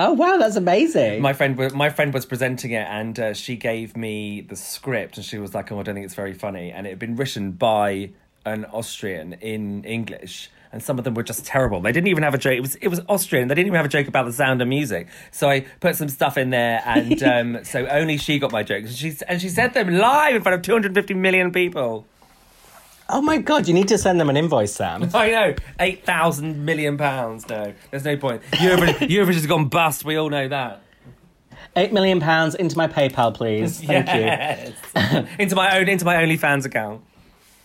Oh wow, that's amazing! My friend, my friend was presenting it, and uh, she gave me the script, and she was like, "Oh, I don't think it's very funny," and it had been written by an Austrian in English. And some of them were just terrible. They didn't even have a joke. It was it was Austrian. They didn't even have a joke about the sound of music. So I put some stuff in there, and um, so only she got my jokes. She and she said them live in front of 250 million people. Oh my god, you need to send them an invoice, Sam. I know, eight thousand million pounds. No, there's no point. Eurovision, Eurovision's gone bust. We all know that. Eight million pounds into my PayPal, please. Thank yes. into my own, into my OnlyFans account.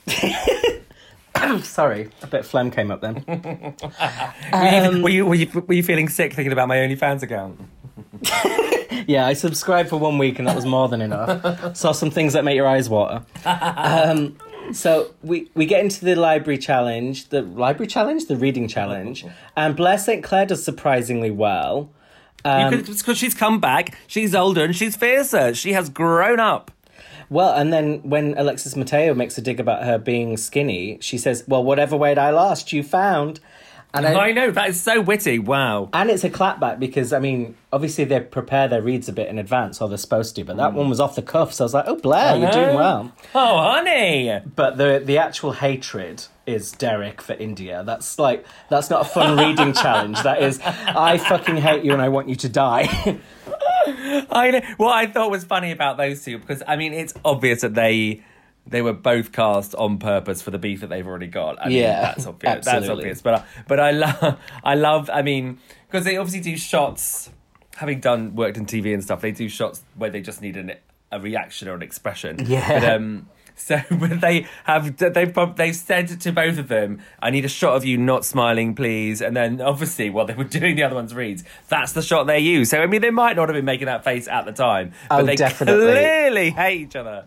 Sorry, a bit of phlegm came up then. Were you, were, you, were, you, were you feeling sick thinking about my OnlyFans account? Yeah, I subscribed for one week and that was more than enough. Saw some things that make your eyes water. Um, so we, we get into the library challenge, the library challenge, the reading challenge, and Blair St. Clair does surprisingly well. Um, Because she's come back, she's older and she's fiercer. She has grown up. Well, and then when Alexis Mateo makes a dig about her being skinny, she says, "Well, whatever weight I lost, you found." And I know that is so witty. Wow. And it's a clapback because I mean, obviously they prepare their reads a bit in advance, or they're supposed to. But that hmm. one was off the cuff, so I was like, "Oh, Blair, you're doing well." Oh, oh, honey. But the the actual hatred is Derrick for India. That's like that's not a fun reading challenge. That is, I fucking hate you and I want you to die. I know. What I thought was funny about those two because I mean it's obvious that they they were both cast on purpose for the beef that they've already got. I mean, Yeah, that's obvious. That's obvious. But I- but I love I love. I mean, because they obviously do shots. Having done worked in TV and stuff, they do shots where they just need an, a reaction or an expression. Yeah. But, um, so but they have they've they've said to both of them, "I need a shot of you not smiling, please." And then obviously, while they were doing the other one's reads, that's the shot they use. So I mean, they might not have been making that face at the time, but Oh, they definitely. clearly hate each other.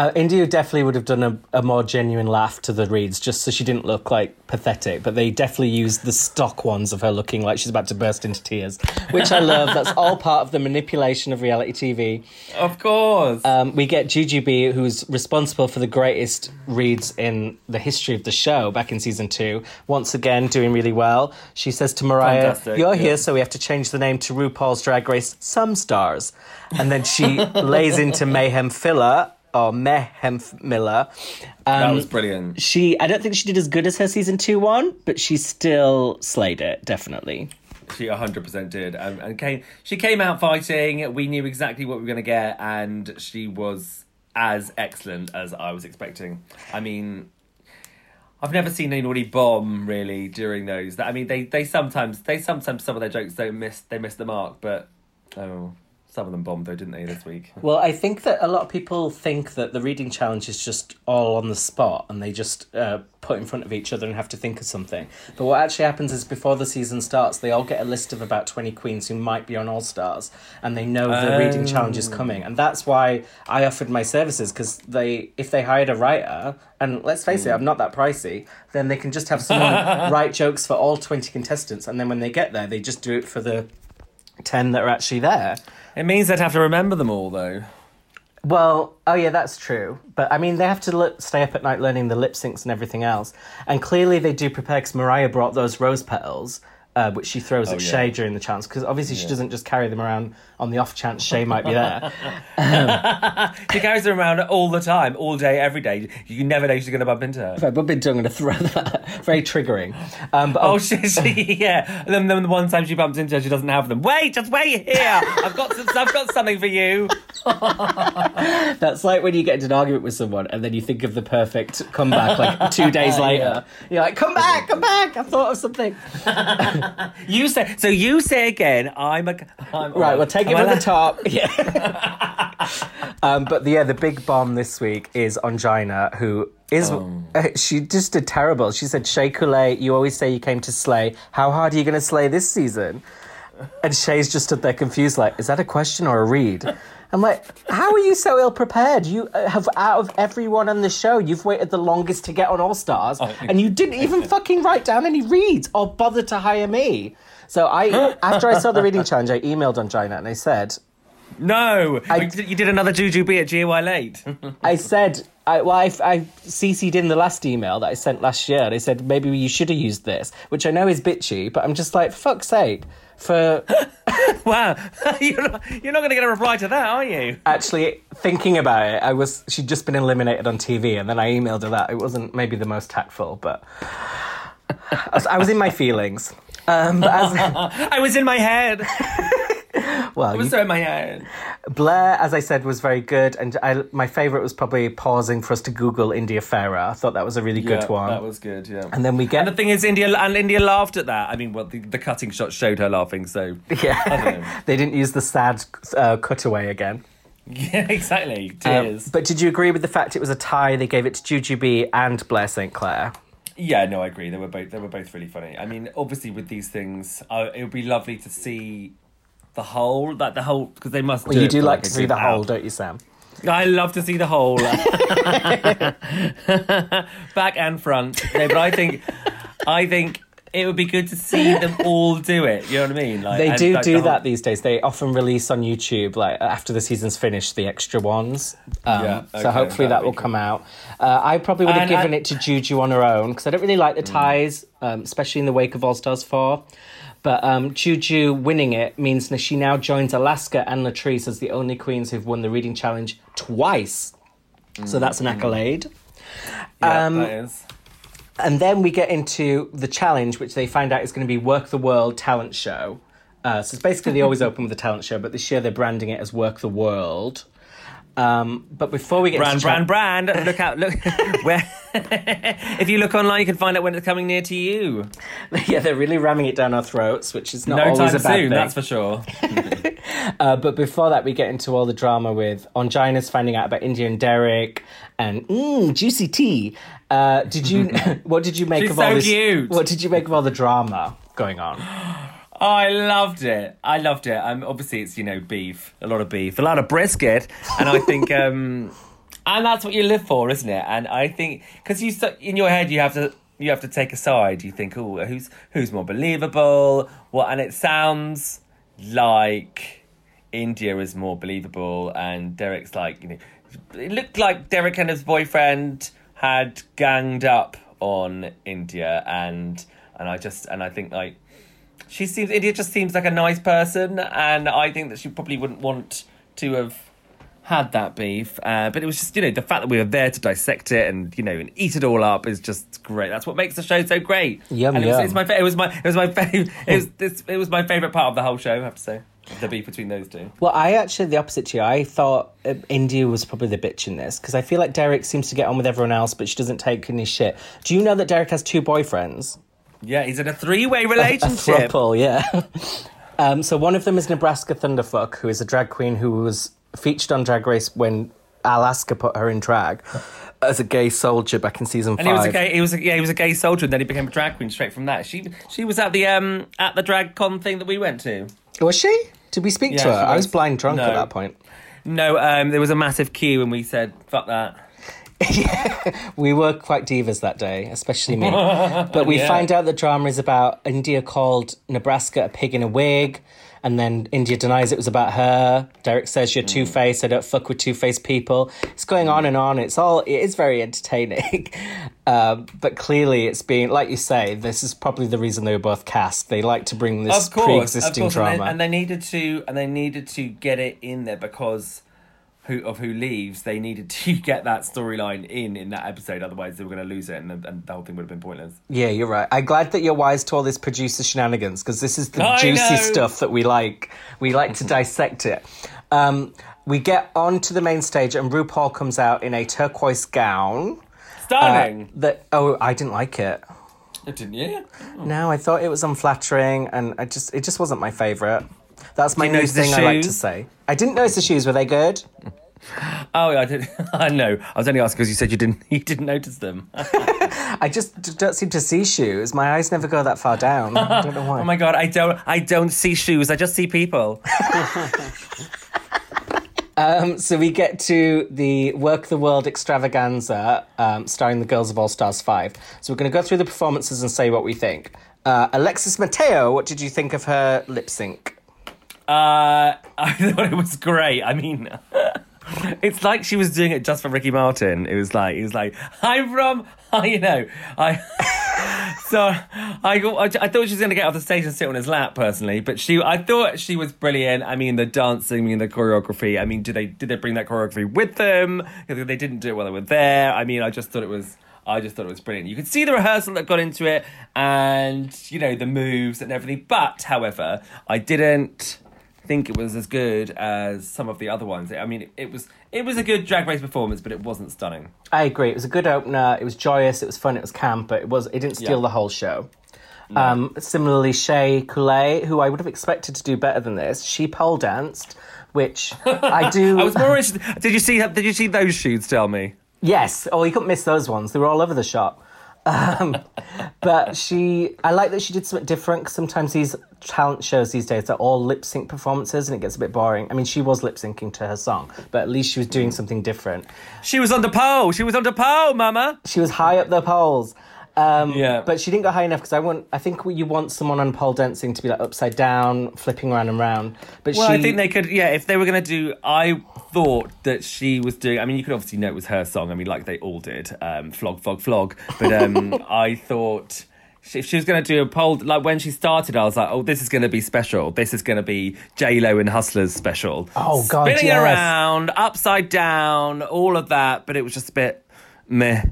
Uh, India definitely would have done a, a more genuine laugh to the reads, just so she didn't look like pathetic. But they definitely used the stock ones of her looking like she's about to burst into tears, which I love. That's all part of the manipulation of reality TV. Of course. Um, we get Jujubee, who's responsible for the greatest reads in the history of the show back in season two. Once again, doing really well. She says to Mariah, Fantastic, You're yeah. here, so we have to change the name to RuPaul's Drag Race Some Stars. And then she lays into Mayhem Filler, or Mayhem F- Miller. that Um, was brilliant. she, I don't think she did as good as her season two one, but she still slayed it, definitely. She 100% did. Um, and came, she came out fighting. We knew exactly what we were going to get, and she was as excellent as I was expecting. I mean, I've never seen anybody bomb really during those. I mean, they, they sometimes they sometimes some of their jokes don't miss they miss the mark, but oh, some of them bombed though, didn't they this week? Well, I think that a lot of people think that the reading challenge is just all on the spot and they just uh, put in front of each other and have to think of something. But what actually happens is before the season starts, they all get a list of about 20 queens who might be on All Stars and they know the reading challenge is coming. And that's why I offered my services because they, if they hired a writer, and let's face it, I'm not that pricey, then they can just have someone write jokes for all 20 contestants. And then when they get there, they just do it for the 10 that are actually there. It means they'd have to remember them all though. Well, oh yeah, that's true. But I mean, they have to stay up at night learning the lip syncs and everything else. And clearly, they do prepare because Mariah brought those rose petals uh, which she throws Oh, at yeah. Shea during the chance because obviously she doesn't just carry them around on the off chance Shea might be there. She carries them around all the time, all day, every day. You never know she's going to bump into her. if I bump into, her, I'm going to throw that. Very triggering. Um, but Oh, she, she yeah. And then, then the one time she bumps into her, she doesn't have them. Wait, just wait here. I've got some, I've got something for you. That's like when you get into an argument with someone and then you think of the perfect comeback like two days later. You're like, come back, come back, I thought of something. You say so. You say again. I'm a. I'm, Right, we'll take it I the top. Yeah. um, but the, yeah, the big bomb this week is Ongina, who is uh, she just did terrible. She said, "Shea Couleé, you always say you came to slay. How hard are you going to slay this season?" And Shea's just stood there confused, like, "Is that a question or a read?" I'm like, "How are you so ill prepared? You uh, have out of everyone on the show, you've waited the longest to get on All Stars, Oh, and you didn't even fucking write down any reads or bother to hire me." So I, after I saw the reading challenge, I emailed Ongina and I said, No, I- you did- another Juju B at GY late. I said, I, well, I, I CC'd in the last email that I sent last year. And I said, maybe you should have used this, which I know is bitchy, but I'm just like, fuck's sake. For wow, you're not, you're not going to get a reply to that, are you? actually thinking about it, I was, she'd just been eliminated on TV, and then I emailed her that. It wasn't maybe the most tactful, but I was, I was in my feelings. Um, but as, I was in my head. well, was you- in my head. Blair, as I said, was very good, and I, my favourite was probably pausing for us to Google India Ferrah. I thought that was a really good yeah, one. That was good. Yeah. And then we get And the thing is, India and India laughed at that. I mean, well, the, the cutting shot showed her laughing. So Yeah, they didn't use the sad uh, cutaway again. yeah, exactly. Um, Tears. but did you agree with the fact it was a tie? They gave it to Jujubee and Blair St. Clair. Yeah, no, I agree. They were both they were both really funny. I mean, obviously with these things, uh, it would be lovely to see the whole, like the whole, because they must. Well, do you do for, like to see good the whole, hour. don't you, Sam? I love to see the whole, back and front. No, but I think, I think it would be good to see them all do it. You know what I mean? Like They do like, do the whole- that these days. They often release on YouTube, like after the season's finished, the extra ones. Um, Yeah, so hopefully that will be come out. Uh, I probably would have given I- it to Juju on her own because I don't really like Mm. the ties, um, especially in the wake of All Stars 4. But um, Juju winning it means that she now joins Alaska and Latrice as the only queens who've won the reading challenge twice. So that's an accolade. Yeah, um, that is. And then we get into the challenge, which they find out is going to be Work the World talent show. Uh, so it's basically they always open with a talent show, but this year they're branding it as Work the World. Um, but before we get Brand, brand, brand. Look out! Look where. if you look online, you can find out when it's coming near to you. yeah, they're really ramming it down our throats, which is not No always time a bad soon, thing. that's for sure. Uh, but before that, we get into all the drama with Ongina's finding out about India and Derrick and mm, juicy tea. Uh, did you? what did you make She's of all this? cute. What did you make of all the drama going on? I loved it. I loved it. Um, obviously, it's you know beef, a lot of beef, a lot of brisket, and I think, um, and that's what you live for, isn't it? And I think because you in your head you have to you have to take a side. You think, oh, who's who's more believable? What? And it sounds like India is more believable, and Derrick's like you know, it looked like Derrick and his boyfriend had ganged up on India, and and I just and I think like she seems India just seems like a nice person, and I think that she probably wouldn't want to have had that beef. Uh, but it was just you know the fact that we were there to dissect it and you know and eat it all up is just great. That's what makes the show so great. Yum, and it was, yum. it's my fa- it was my it was my favorite it was this, it was my favorite part of the whole show. I have to say the beef between those two. Well, I actually the opposite to you. I thought uh, India was probably the bitch in this because I feel like Derrick seems to get on with everyone else, but she doesn't take any shit. Do you know that Derrick has two boyfriends? Yeah, he's in a three way relationship. A throuple, yeah. um, so one of them is Nebraska Thunderfuck, who is a drag queen who was featured on Drag Race when Alaska put her in drag as a gay soldier back in season And five. he was a gay. He was a, yeah. He was a gay soldier, and then he became a drag queen straight from that. She she was at the um at the drag con thing that we went to. Was she? Did we speak Yeah, to her? she I was was. blind drunk at that point. No, um, there was a massive queue, and we said, "Fuck that." We were quite divas that day, especially me. But we Yeah. find out the drama is about India called Nebraska a pig in a wig, and then India denies it was about her. Derrick says you're two faced. I don't fuck with two faced people. It's going on and on. It's all. It is very entertaining. Um, but clearly, it's been like you say. This is probably the reason they were both cast. They like to bring this pre-existing of course, and drama. they, and they needed to, and they needed to get it in there because who of who leaves. They needed to get that storyline in in that episode. Otherwise, they were going to lose it, and, and the whole thing would have been pointless. yeah, you're right. I'm glad that you're wise to all this producer shenanigans because this is the I juicy know. stuff that we like. We like to dissect it. Um, we get onto the main stage, and RuPaul comes out in a turquoise gown. Stunning, That oh, I didn't like it. didn't you? No, I thought it was unflattering, and I just it just wasn't my favorite. That's my new thing I like to say. I didn't notice the shoes. Were they good? Oh, I did. I know. I was only asking because you said you didn't. You didn't notice them. I just d- don't seem to see shoes. My eyes never go that far down. I don't know why. Oh my god, I don't. I don't see shoes. I just see people. Um, so we get to the Work the World extravaganza, um, starring the Girls of All Stars 5. So we're going to go through the performances and say what we think. Uh, Alexis Mateo, what did you think of her lip sync? Uh, I thought it was great. I mean, it's like she was doing it just for Ricky Martin. It was like, it was like, I'm from, you know, I. so I, I, I thought she was going to get off the stage and sit on his lap personally, but she, I thought she was brilliant. I mean, the dancing, I mean, the choreography. I mean, did they did they bring that choreography with them? They didn't do it while they were there. I mean, I just thought it was. I just thought it was brilliant. You could see the rehearsal that got into it, and you know the moves and everything. But, however, I didn't think it was as good as some of the other ones. I mean, it was it was a good drag race performance, but it wasn't stunning. I agree. It was a good opener. It was joyous. It was fun. It was camp, but it was it didn't steal Yeah. the whole show. Um, similarly, Shea Couleé, who I would have expected to do better than this, she pole danced, which I do. I was more interested. Did you see? Did you see those shoots? Tell me. Yes. Oh, you couldn't miss those ones. They were all over the shop. Um, but she, I like that she did something different because sometimes these talent shows these days are all lip sync performances, and it gets a bit boring. I mean, she was lip syncing to her song, but at least she was doing something different. She was on the pole. She was on the pole, Mama. She was high up the poles. Um, Yeah. but she didn't go high enough because I want. I think you want someone on pole dancing to be like upside down, flipping around and round. But Well, she, I think they could. Yeah, if they were going to do, I thought that she was doing. I mean, you could obviously know it was her song. I mean, like they all did, um, flog, flog, flog. But um, I thought she- if she was going to do a poll, like when she started, I was like, oh, this is going to be special. This is going to be J Lo and Hustlers special. Oh, God, spinning yes. around, upside down, all of that. But it was just a bit meh.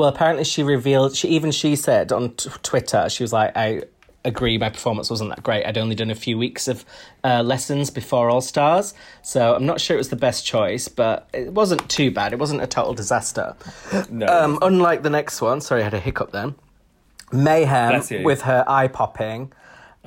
Well, apparently she revealed. She even she said on t- Twitter, she was like, "I agree, my performance wasn't that great. I'd only done a few weeks of uh, lessons before All Stars, so I'm not sure it was the best choice, but it wasn't too bad. It wasn't a total disaster. No. Um, unlike the next one, sorry, I had a hiccup then. Mayhem with her eye popping.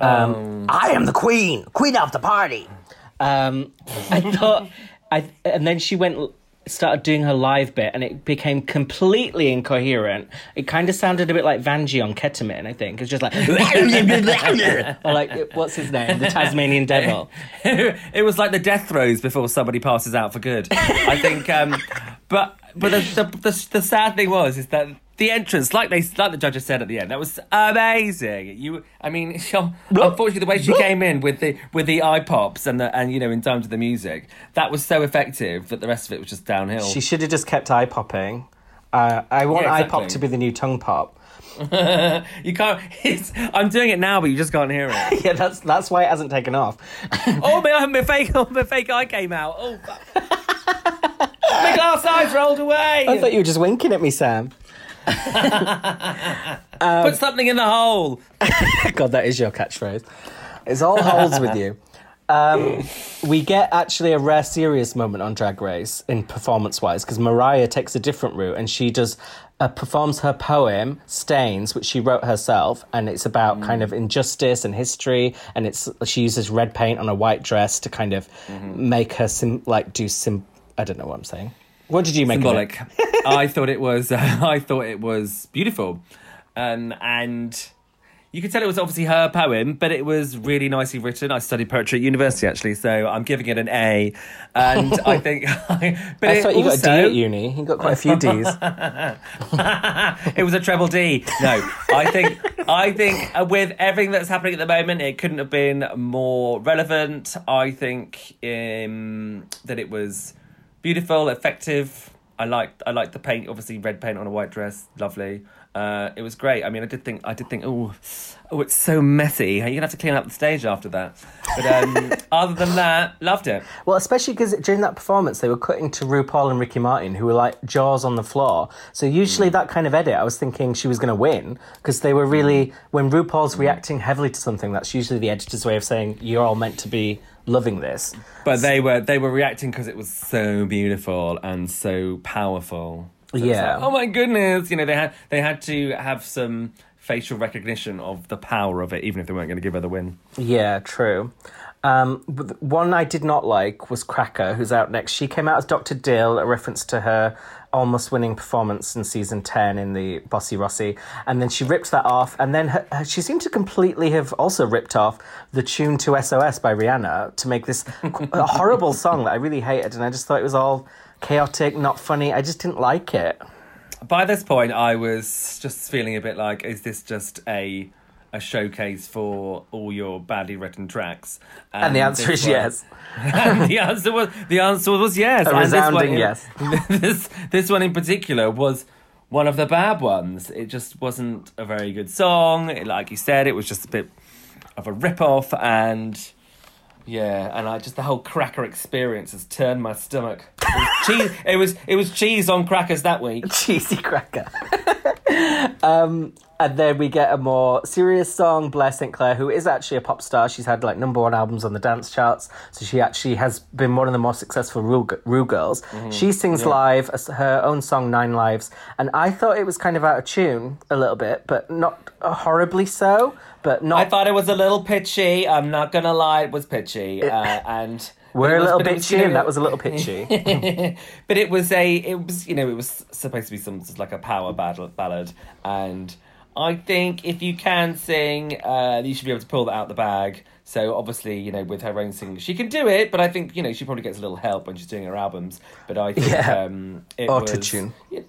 Um, I am the queen, queen of the party. Um, I thought, I and then she went started doing her live bit, and it became completely incoherent. It kind of sounded a bit like Vanjie on ketamine. I think it's just like, or like what's his name, the Tasmanian Devil. it was like the death throes before somebody passes out for good. I think, um, but but the, the the the sad thing was is that the entrance, like they like the judges said at the end, that was amazing. You, I mean, unfortunately, the way she came in with the with the eye pops and the and you know in time to the music, that was so effective that the rest of it was just downhill. She should have just kept eye popping. Uh, I want Yeah, eye pop to be the new tongue pop. you can't. It's, I'm doing it now, but you just can't hear it. Yeah, that's that's why it hasn't taken off. oh, my, my fake, oh, my fake eye came out. Oh, my glass eyes rolled away. I thought you were just winking at me, Sam. Put something in the hole. God, that is your catchphrase. It's all holes with you. Um, we get actually a rare serious moment on Drag Race in performance wise because Mariah takes a different route and she does uh, performs her poem Stains, which she wrote herself, and it's about kind of injustice and history. And it's she uses red paint on a white dress to kind of make her sim- like do sim. I don't know what I'm saying. What did you make of it? symbolic. I thought it was. I thought it was beautiful, um, and you could tell it was obviously her poem, but it was really nicely written. I studied poetry at university actually, so I'm giving it an A. And I think, but I thought you got a D at uni. You got quite a few D's. it was a treble D. No, I think I think uh, with everything that's happening at the moment, it couldn't have been more relevant. I think um, that it was beautiful, effective. I liked I liked the paint. Obviously, red paint on a white dress, lovely. Uh, it was great. I mean, I did think I did think, oh, oh, it's so messy. You're gonna have to clean up the stage after that. But um, other than that, loved it. Well, especially because during that performance, they were cutting to RuPaul and Ricky Martin, who were like jaws on the floor. So usually that kind of edit, I was thinking she was going to win because they were really when RuPaul's reacting heavily to something, that's usually the editor's way of saying you're all meant to be loving this. But they were they were reacting because it was so beautiful and so powerful. So Yeah. like, oh my goodness! You know they had they had to have some facial recognition of the power of it, even if they weren't going to give her the win. Yeah, true. Um, one I did not like was Cracker, who's out next. She came out as Dr. Dill, a reference to her almost winning performance in season 10 in the Bossy Rossi. And then she ripped that off. And then her, her- she seemed to completely have also ripped off the tune to SOS by Rihanna to make this horrible song that I really hated. And I just thought it was all chaotic, not funny. I just didn't like it. By this point, I was just feeling a bit like, is this just a a showcase for all your badly written tracks? And the answer is yes. and the answer was the answer was yes. A And this one resounding in- yes. This this one in particular was one of the bad ones. It just wasn't a very good song. It, like you said, it was just a bit of a rip off, and yeah, and I just the whole cracker experience has turned my stomach. It was cheese. It was it was cheese on crackers that week. cheesy cracker. um, and then we get a more serious song, Blair St. Clair, who is actually a pop star. She's had like number one albums on the dance charts, so she actually has been one of the more successful Rue, Rue girls. She sings live as her own song Nine Lives, and I thought it was kind of out of tune a little bit, but not horribly so. But not. I thought it was a little pitchy. I'm not gonna lie, it was pitchy, uh, and we're it a little was, and that was a little pitchy. but it was a it was you know it was supposed to be some like a power battle ballad and i think if you can sing uh you should be able to pull that out the bag so obviously you know with her own singing she can do it but i think you know she probably gets a little help when she's doing her albums but i think Yeah. um it Auto-tune. yeah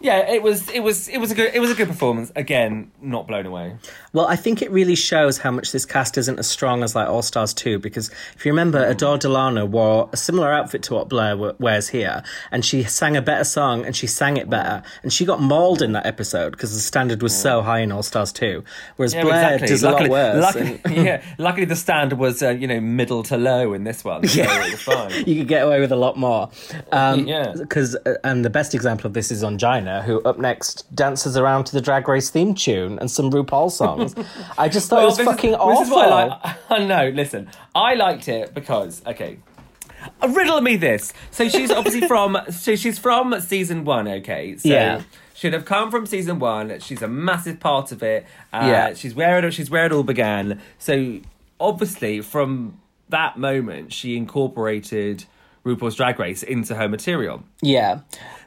it was it was it was a good it was a good performance again not blown away Well, I think it really shows how much this cast isn't as strong as like All Stars 2 because if you remember, Adore Delano wore a similar outfit to what Blair w- wears here and she sang a better song and she sang it better and she got mauled in that episode because the standard was so high in All Stars 2. Whereas Yeah, Blair exactly. does luckily, a lot worse. Luckily, and- yeah, luckily the standard was uh, you know middle to low in this one. So Yeah. fine. you could get away with a lot more. Um, Yeah. Because, uh, and the best example of this is Ongina, who up next dances around to the Drag Race theme tune and some RuPaul songs. I just thought it was is- fucking this awful. is what I like. I know. Listen, I liked it because okay. Riddle me this. So she's obviously from. So she's from season one. Okay. So Yeah. She'd have come from season one. She's a massive part of it. Uh, Yeah. She's where it. She's where it all began. So obviously, from that moment, she incorporated RuPaul's Drag Race into her material Yeah.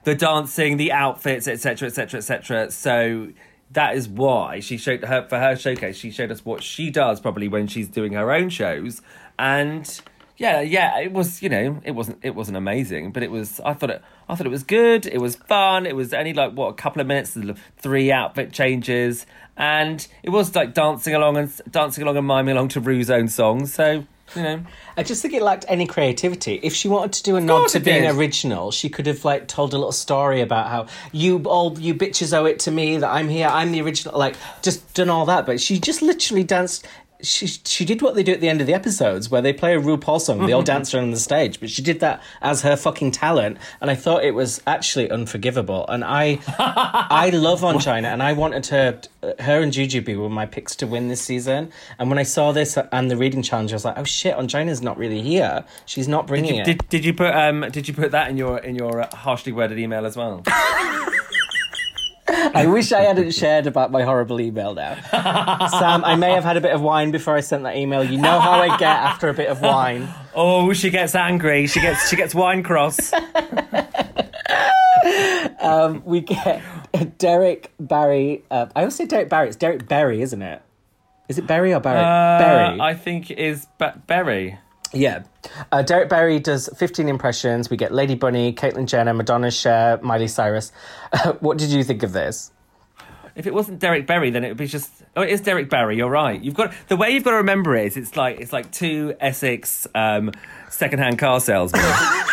The dancing, the outfits, etc., etc., etc. So that is why she showed her for her showcase. She showed us what she does probably when she's doing her own shows, and yeah, yeah, it was you know it wasn't it wasn't amazing, but it was I thought it I thought it was good. It was fun. It was only like what a couple of minutes, three outfit changes, and it was like dancing along and dancing along and miming along to Rue's own songs. So you know. I just think it lacked any creativity. If she wanted to do a nod to being did. original, she could have like told a little story about how you all you bitches owe it to me that I'm here, I'm the original. Like just done all that, but she just literally danced. She she did what they do at the end of the episodes where they play a RuPaul song, they all dance around the stage. But she did that as her fucking talent, and I thought it was actually unforgivable. And I I love Ongina, and I wanted her her and Jujubee were my picks to win this season. And when I saw this and the reading challenge, I was like, oh shit, Ongina's not really here. She's not bringing it. Did, did you put um did you put that in your in your uh, harshly worded email as well? I wish I hadn't shared about my horrible email now. Sam, I may have had a bit of wine before I sent that email. You know how I get after a bit of wine. Oh, she gets angry. She gets she gets wine cross. We get Derrick Barry. Uh, I always say Derrick Barry. It's Derrick Berry, isn't it? Is it Berry or Barry? Berry. Uh, I think it is Be- Berry. Yeah. Uh, Derrick Barry does 15 impressions. We get Lady Bunny, Caitlyn Jenner, Madonna Cher, Miley Cyrus. what did you think of this? If it wasn't Derrick Berry, then it would be just. Oh, it is Derrick Barry. You're right. You've got the way you've got to remember it is it's like it's like two Essex um, secondhand car salesmen.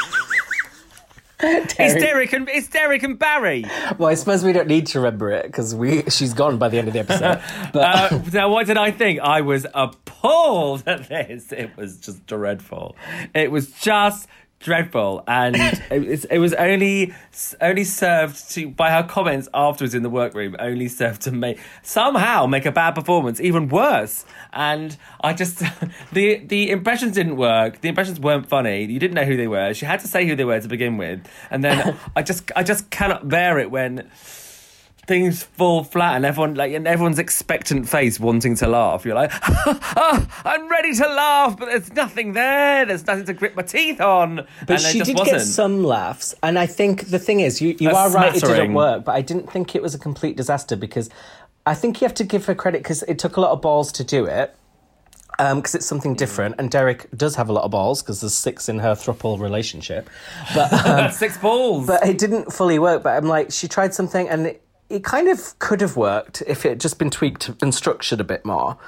It's Derek and it's Derek and Barry. Well, I suppose we don't need to remember it because we she's gone by the end of the episode. But Uh, now, what did I think? I was appalled at this. It was just dreadful. It was just dreadful, and it, was- it was only only served to by her comments afterwards in the workroom. Only served to make somehow make a bad performance even worse. And I just the the impressions didn't work. The impressions weren't funny. You didn't know who they were. She had to say who they were to begin with, and then I just I just cannot bear it when things fall flat and everyone like and everyone's expectant face wanting to laugh you're like oh, i'm ready to laugh but there's nothing there there's nothing to grip my teeth on But and she just did wasn't. get some laughs, and I think the thing is, you, you A are right. It didn't work, but I didn't think it was a complete disaster because I think you have to give her credit because it took a lot of balls to do it. Um, because it's something mm. different, and Derrick does have a lot of balls because there's six in her thruple relationship, but um, six balls but it didn't fully work. But I'm like, she tried something, and it, it kind of could have worked if it had just been tweaked and structured a bit more.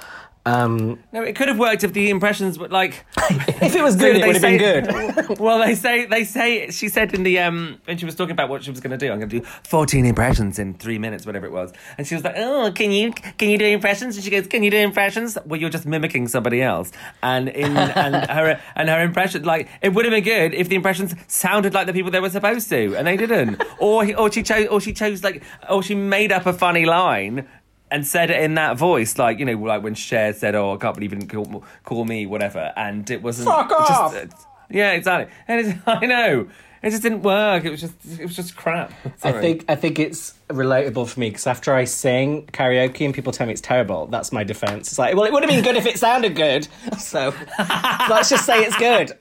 Um, no it could have worked if the impressions were like if it was good, it would have been good. well they say they say she said in the um when she was talking about what she was going to do i'm going to do 14 impressions in three minutes whatever it was. And she was like oh can you can you do impressions? And she goes can you do impressions? Well you're just mimicking somebody else. And in and her and her impression like it would have been good if the impressions sounded like the people they were supposed to and they didn't. Or he, or she chose or she chose like or she made up a funny line and said it in that voice, like you know, like when Cher said, "Oh, I can't believe you didn't call, call me," whatever, and it wasn't. Fuck it just- off! Uh, yeah, exactly. And it's, I know it just didn't work. It was just, it was just crap. I think I think it's relatable for me because after I sing karaoke and people tell me it's terrible, that's my defense. It's like, well, it would have been good if it sounded good. So let's just say it's good.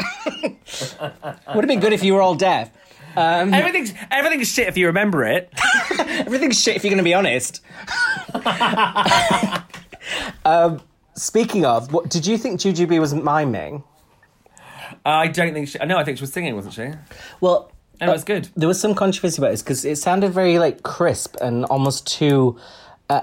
would have been good if you were all deaf. Um, everything's everything's shit if you remember it. everything's shit if you're going to be honest. um, speaking of, what did you think Jujubee was miming? I don't think she. No, I think she was singing, wasn't she? Well, And it was good. There was some controversy about this because it sounded very like crisp and almost too.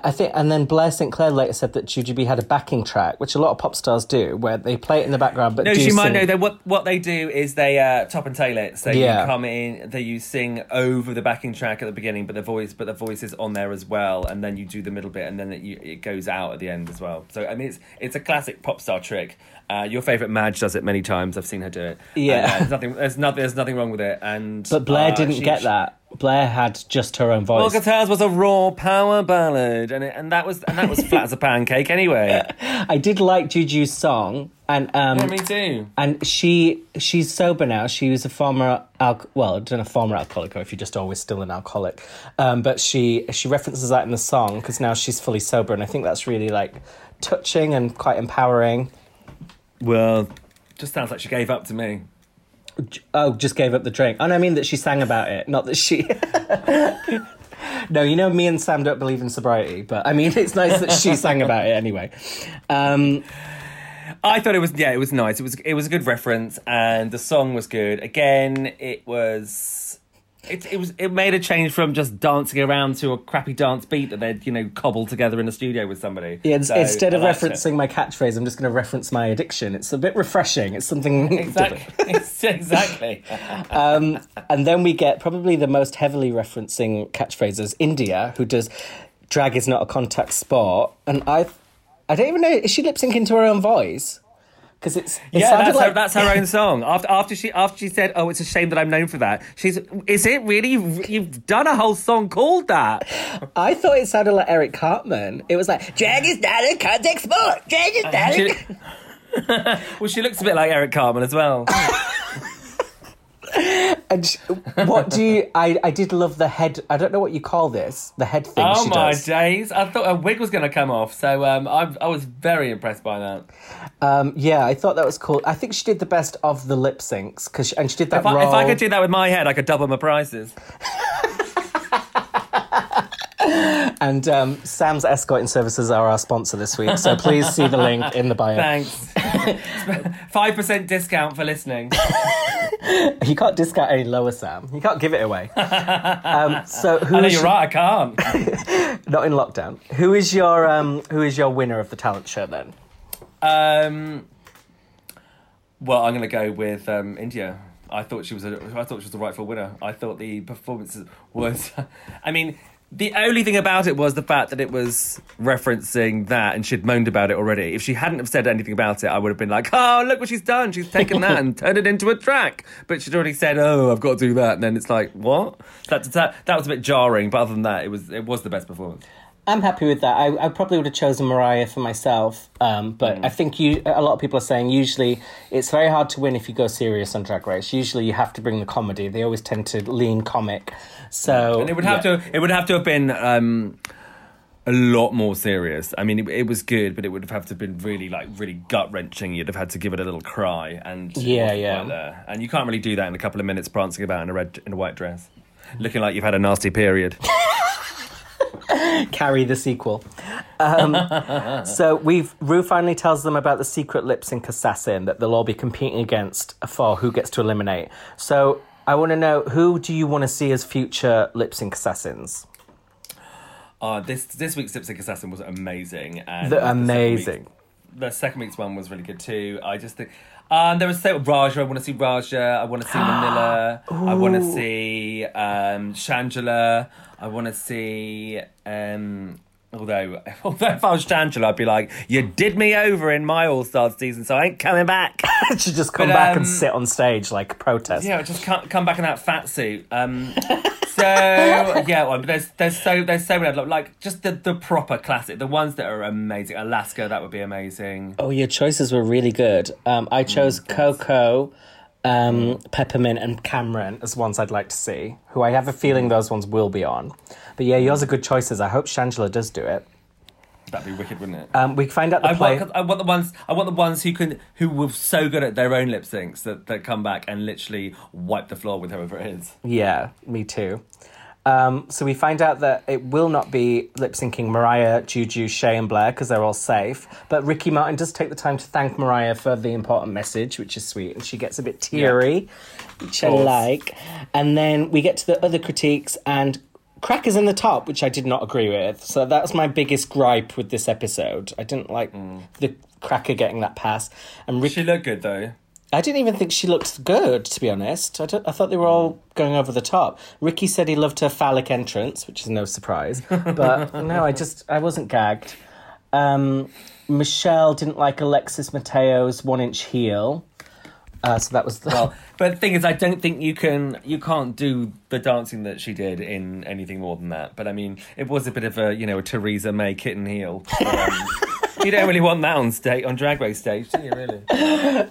I think, and then Blair St Clair later said that Jujubee had a backing track, which a lot of pop stars do, where they play it in the background. But No, do she might know that what what they do is they uh, top and tail it. So Yeah. you come in, they you sing over the backing track at the beginning, but the voice but the voice is on there as well, and then you do the middle bit, and then it, you, it goes out at the end as well. So I mean, it's it's a classic pop star trick. Uh, your favorite Madge does it many times. I've seen her do it. Yeah. And, uh, there's nothing. There's nothing. There's nothing wrong with it. And But Blair uh, didn't she- get that. Blair had just her own voice. Well, Guitars was a raw power ballad, and it, and that was and that was flat as a pancake anyway. I did like Juju's song, and um, Yeah, me too. and she she's sober now. She was a former alc- well, I don't know former alcoholic or if you're just always still an alcoholic. Um, but she she references that in the song because now she's fully sober, and I think that's really like touching and quite empowering. Well, just sounds like she gave up to me. Oh, just gave up the drink. And I mean that she sang about it, not that she. no, you know, me and Sam don't believe in sobriety, but I mean, it's nice that she sang about it anyway. Um, I thought it was yeah, it was nice. It was it was a good reference, and the song was good. Again, it was. It, it was it made a change from just dancing around to a crappy dance beat that they'd you know cobbled together in a studio with somebody. yeah, So, instead of liked it. referencing my catchphrase, I'm just going to reference my addiction. It's a bit refreshing. It's something exactly exactly. Um, and then we get probably the most heavily referencing catchphrases India, who does drag is not a contact sport. And I, I don't even know, is she lip syncing to her own voice? Because it's it yeah, that's, like her, that's her own song. After after she after she said, "Oh, it's a shame that I'm known for that." She's, "Is it really? You've, you've done a whole song called that." I thought it sounded like Eric Cartman. It was like drag is not a contact sport. Drag is not. A... Well, she looks a bit like Eric Cartman as well. And sh- what do you? I I did love the head. I don't know what you call this. The head thing Oh she my does. days! I thought a wig was going to come off, so um, I, I was very impressed by that. Um, yeah, I thought that was cool. I think she did the best of the lip syncs because and she did that. If I, if I could do that with my head, I could double my prices. And um, Sam's escorting services are our sponsor this week, so please see the link in the bio. Thanks. Five percent discount for listening. You can't discount any lower, Sam. You can't give it away. Um, so who I know you're right. I can't. not in lockdown? Who is your um, who is your winner of the talent show then? Um, well, I'm going to go with um, India. I thought she was a, I thought she was the rightful winner. I thought the performance was. I mean, the only thing about it was the fact that it was referencing that, and she'd moaned about it already. If she hadn't have said anything about it, I would have been like, "Oh, look what she's done! She's taken that and turned it into a track." But she'd already said, "Oh, I've got to do that," and then it's like, "What?" That that, that was a bit jarring. But other than that, it was it was the best performance. I'm happy with that. I, I probably would have chosen Mariah for myself, um, but I think you. A lot of people are saying usually it's very hard to win if you go serious on Drag Race. Usually you have to bring the comedy. They always tend to lean comic. So And it would have yeah. to it would have to have been um, a lot more serious. I mean, it, it was good, but it would have had to have been really like really gut wrenching. You'd have had to give it a little cry, and Yeah, yeah. there. And you can't really do that in a couple of minutes, prancing about in a red in a white dress, looking like you've had a nasty period. carry the sequel. Um, so we've Rue finally tells them about the secret lip sync assassin that they'll all be competing against for who gets to eliminate. So I want to know who do you want to see as future lip sync assassins? Uh, this this week's Lip Sync Assassin was amazing, and the second amazing. The second week's one was really good too. I just think. Um, there was so Raja. I want to see Raja. I want to see Manila. I want to see um, Shangela. I want to see. Um, although, although if I was Shangela, I'd be like, "You did me over in my All Stars season, so I ain't coming back." Should just come But, back um, and sit on stage like protest. Yeah, just come, come back in that fat suit. Um, so yeah, well, but there's there's so there's so many like just the the proper classic, the ones that are amazing. Alaska, that would be amazing. Oh, your choices were really good. Um, I chose Coco, um, Peppermint, and Cameron as ones I'd like to see. Who I have a feeling those ones will be on. But yeah, yours are good choices. I hope Shangela does do it. That'd be wicked, wouldn't it? Um, we find out the I play. want, I want the ones. I want the ones who can, who were so good at their own lip syncs that, that come back and literally wipe the floor with whoever it is. Yeah, me too. Um, so we find out that it will not be lip syncing Mariah, Juju, Shea, and Blair because they're all safe. But Ricky Martin does take the time to thank Mariah for the important message, which is sweet, and she gets a bit teary, which I like. And then we get to the other critiques, and Cracker's in the top, which I did not agree with. So that's my biggest gripe with this episode. I didn't like the Cracker getting that pass, and Ricky. She looked good though. I didn't even think she looked good, to be honest. I, I thought they were all going over the top. Ricky said he loved her phallic entrance, which is no surprise. But no, I just, I wasn't gagged. Um, Michelle didn't like Alexis Mateo's one inch heel. Uh, so that was the. Well, but the thing is, I don't think you can, you can't do the dancing that she did in anything more than that. But I mean, it was a bit of a, you know, a Theresa May kitten heel. Um, you don't really want that on stage, on Drag Race stage, do you? Really?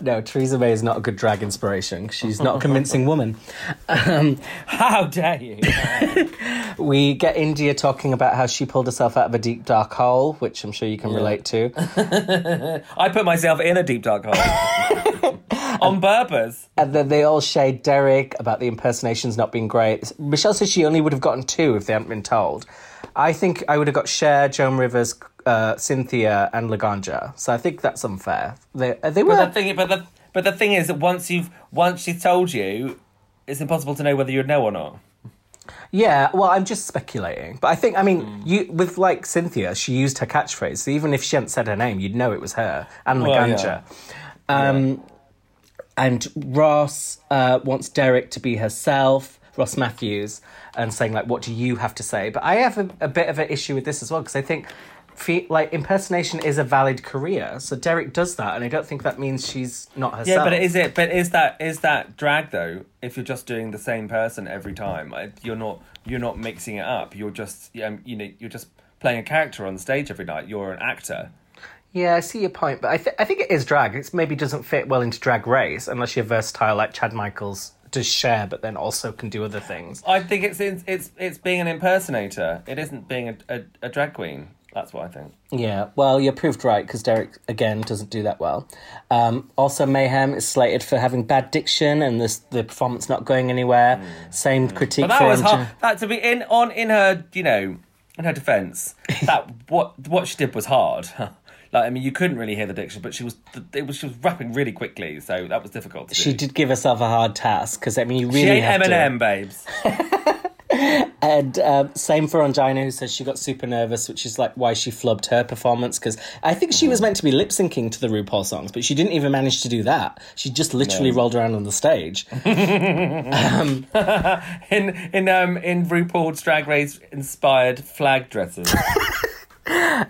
no, Theresa May is not a good drag inspiration. She's not a convincing woman. Um, how dare you? We get India talking about how she pulled herself out of a deep dark hole, which I'm sure you can relate to. I put myself in a deep dark hole on purpose. And then they all shade Derrick about the impersonations not being great. Michelle says she only would have gotten two if they hadn't been told. I think I would have got Cher, Joan Rivers, uh, Cynthia, and Laganja. So I think that's unfair. They, uh, they were. But the thing, but the but the thing is that once you've once she's told you, it's impossible to know whether you'd know or not. Yeah, well, I'm just speculating. But I think, I mean, Hmm. you with like Cynthia, she used her catchphrase. So even if she hadn't said her name, you'd know it was her. And Well, Laganja. Um, And Ross uh, wants Derrick to be herself, Ross Mathews, and saying, like, what do you have to say? But I have a, a bit of an issue with this as well, because I think. Fe- Like impersonation is a valid career, so Derrick does that, and I don't think that means she's not herself. Yeah, but is it? But is that is that drag though? If you're just doing the same person every time, you're not you're not mixing it up. You're just um, you know you're just playing a character on stage every night. You're an actor. Yeah, I see your point, but I, th- I think it is drag. It maybe doesn't fit well into drag race unless you're versatile like Chad Michaels does Cher, but then also can do other things. I think it's it's it's, it's being an impersonator. It isn't being a, a, a drag queen. That's what I think. Yeah, well, you're proved right because Derrick again doesn't do that well. Um, also, Mayhem is slated for having bad diction and this the performance not going anywhere. Same critique Hmm. But that for was MJ. hard. That to be in on in her you know in her defence. That what what she did was hard. Like I mean, you couldn't really hear the diction, but she was it was she was rapping really quickly, so that was difficult. To She do. did give herself a hard task because I mean, you really She ain't have to- Eminem, babes. And um, same for Ongina, who says she got super nervous, which is like why she flubbed her performance. Because I think she was meant to be lip syncing to the RuPaul songs, but she didn't even manage to do that. She just literally rolled around on the stage. in in um in RuPaul's Drag Race inspired flag dresses.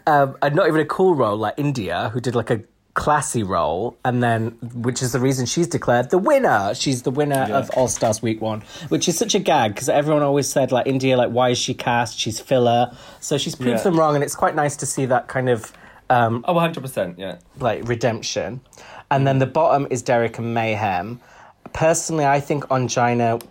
um, and not even a cool role like India, who did like a classy role, and then which is the reason she's declared the winner. She's the winner of All Stars Week One, which is such a gag because everyone always said like India, like why is she cast? She's filler. So she's proved Yeah. them wrong, and it's quite nice to see that kind of um, Oh, 100 percent. Yeah. like redemption. And then the bottom is Derrick and Mayhem. Personally, I think Ongina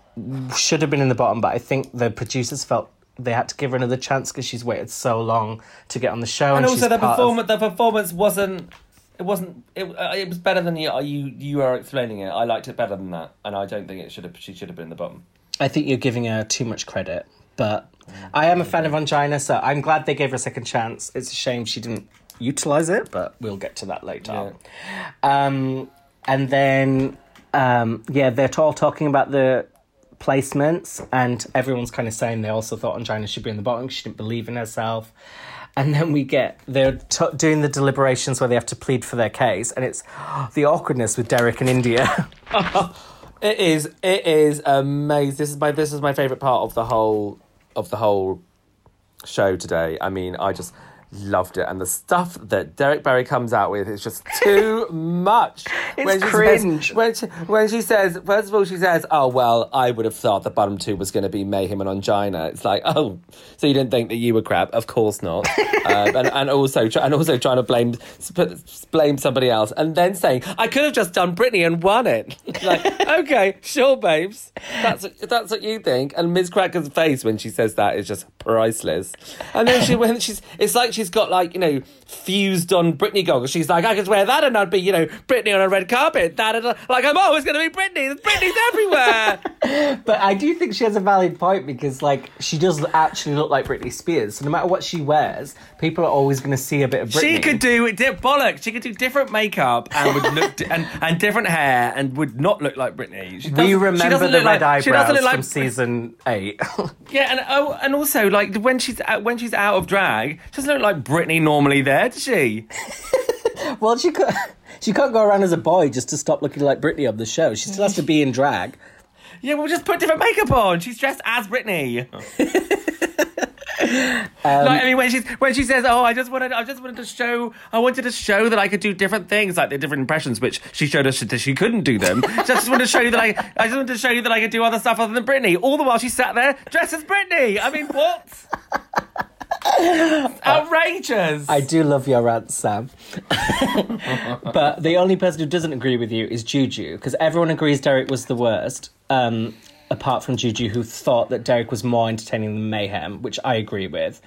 should have been in the bottom, but I think the producers felt they had to give her another chance because she's waited so long to get on the show. And And, also the part of- performance. The performance wasn't. It wasn't. It, uh, it was better than you. You you are explaining it. I liked it better than that, and I don't think it should have. She should have been in the bottom. I think you're giving her too much credit, but I am a fan of Ongina, so I'm glad they gave her a second chance. It's a shame she didn't utilize it, but we'll get to that later. Um, and then, um, yeah, they're all talking about the placements, and everyone's kind of saying they also thought Ongina should be in the bottom. She didn't believe in herself. And then we get they're t- doing the deliberations where they have to plead for their case, and it's the awkwardness with Derrick and India. It is. It is amazing. This is my. This is my favorite part of the whole of the whole show today. I mean, I just loved it, and the stuff that Derrick Barry comes out with is just too much. It's says- cringe. when she, when she says, first of all, she says, "Oh well, I would have thought the bottom two was going to be Mayhem and Ongina." It's like, oh, so you didn't think that you were crap? Of course not. um, and, and also, and also trying to blame blame somebody else, and then saying, "I could have just done Britney and won it." like, okay, sure, babes, that's that's what you think. And Miz Cracker's face when she says that is just priceless. And then she when she's, it's like she's got like you know fused on Britney goggles. She's like, I could wear that and I'd be you know Britney on a red carpet. Da. Like I'm always going to be Britney. Britney's everywhere. But I do think she has a valid point because, like, she does actually look like Britney Spears. So no matter what she wears, people are always going to see a bit of Britney. She could do di- bollocks. She could do different makeup and would look di- and, and different hair and would not look like Britney. She We she remember the red like, eyebrows like from season eight. Yeah, and oh, and also like when she's out, when she's out of drag, she doesn't look like Britney normally there, does she? well, she could. She can't go around as a boy just to stop looking like Britney on the show. She still has to be in drag. Yeah, we'll just put different makeup on. She's dressed as Britney. like, I mean, when she's when she says, "Oh, I just wanted, I just wanted to show, I wanted to show that I could do different things, like the different impressions," which she showed us that she couldn't do them. Just, just wanted to show you that I, I just wanted to show you that I could do other stuff other than Britney. All the while she sat there dressed as Britney. I mean, what? Outrageous. I do love your rant, Sam. but the only person who doesn't agree with you is Juju, because everyone agrees Derrick was the worst, um, apart from Juju, who thought that Derrick was more entertaining than Mayhem, which I agree with.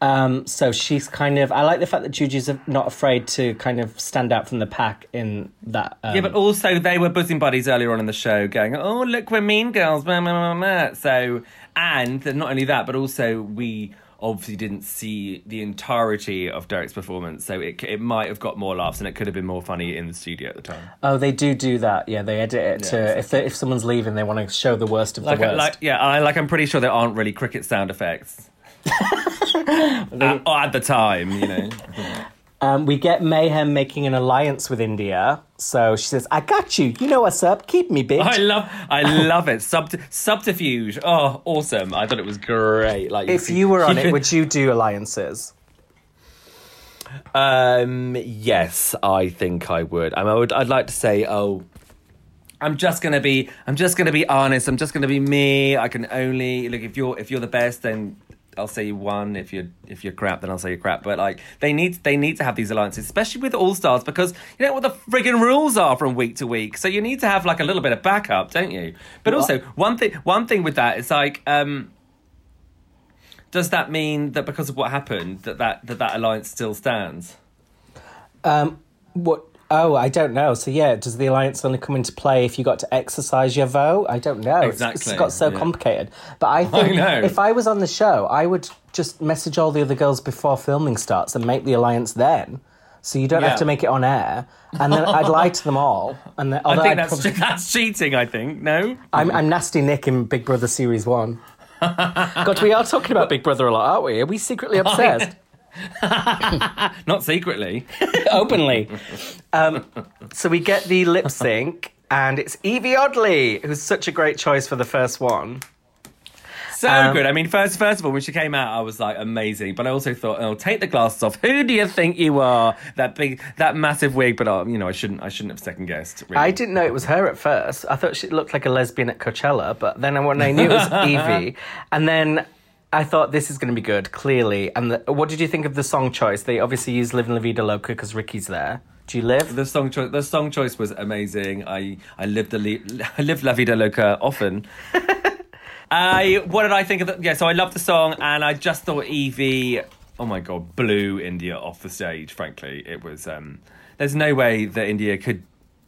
Um, so she's kind of. I like the fact that Juju's not afraid to kind of stand out from the pack in that. Um, Yeah, but also they were bosom buddies earlier on in the show, going, "Oh, look, we're mean girls." Blah, blah, blah. So, and not only that, but also we obviously didn't see the entirety of Derrick's performance, so it it might have got more laughs, and it could have been more funny in the studio at the time. oh, they do do that. Yeah, they edit it to Yeah, if they, if someone's leaving, they want to show the worst of Like, the worst. like, yeah, I like. I'm pretty sure there aren't really cricket sound effects. at, at the time, you know. Um, we get Mayhem making an alliance with India. So she says, I got you. You know what's up. Keep me, bitch. I love, I love it. Sub- subterfuge. Oh, awesome! I thought it was great. Like, if you were on it, would you do alliances? Um. Yes, I think I would. I would. I'd like to say, oh, I'm just gonna be. I'm just gonna be honest. I'm just gonna be me. I can only look if you're if you're the best, then I'll say you won. If you're if you're crap, then I'll say you're crap. But like they need they need to have these alliances, especially with all stars, because you know what the frigging rules are from week to week. So you need to have like a little bit of backup, don't you? But also one thing one thing with that is like um. Does that mean that because of what happened that that, that, that alliance still stands? Um, what? Oh, I don't know. So yeah, does the alliance only come into play if you got to exercise your vote? I don't know. It's- Exactly, it's got so yeah. complicated. But I think know. if I was on the show, I would just message all the other girls before filming starts and make the alliance then. So you don't Yeah. have to make it on air, and then I'd lie to them all. And then, I think I'd that's probably- that's cheating. I think no. I'm, I'm nasty Nick in Big Brother Series One. God, we are talking about Big Brother a lot, aren't we? Are we secretly obsessed? Not secretly. Openly. Um, so we get the lip sync, and it's Yvie Oddly, who's such a great choice for the first one. So Um, good. I mean, first first of all, when she came out, I was like amazing. But I also thought, oh, take the glasses off. Who do you think you are? That big, that massive wig. But uh, you know, I shouldn't, I shouldn't have second guessed. Really. I didn't know it was her at first. I thought she looked like a lesbian at Coachella, but then when I knew it was Yvie, and then I thought this is going to be good, clearly. And the, what did you think of the song choice? They obviously used "Living La Vida Loca" because Ricky's there. Do you live? The song choice, the song choice was amazing. I, I lived the, li- I lived La Vida Loca often. I, what did I think of the, yeah, so I loved the song and I just thought Yvie, oh my god, blew India off the stage, frankly. It was, um, there's no way that India could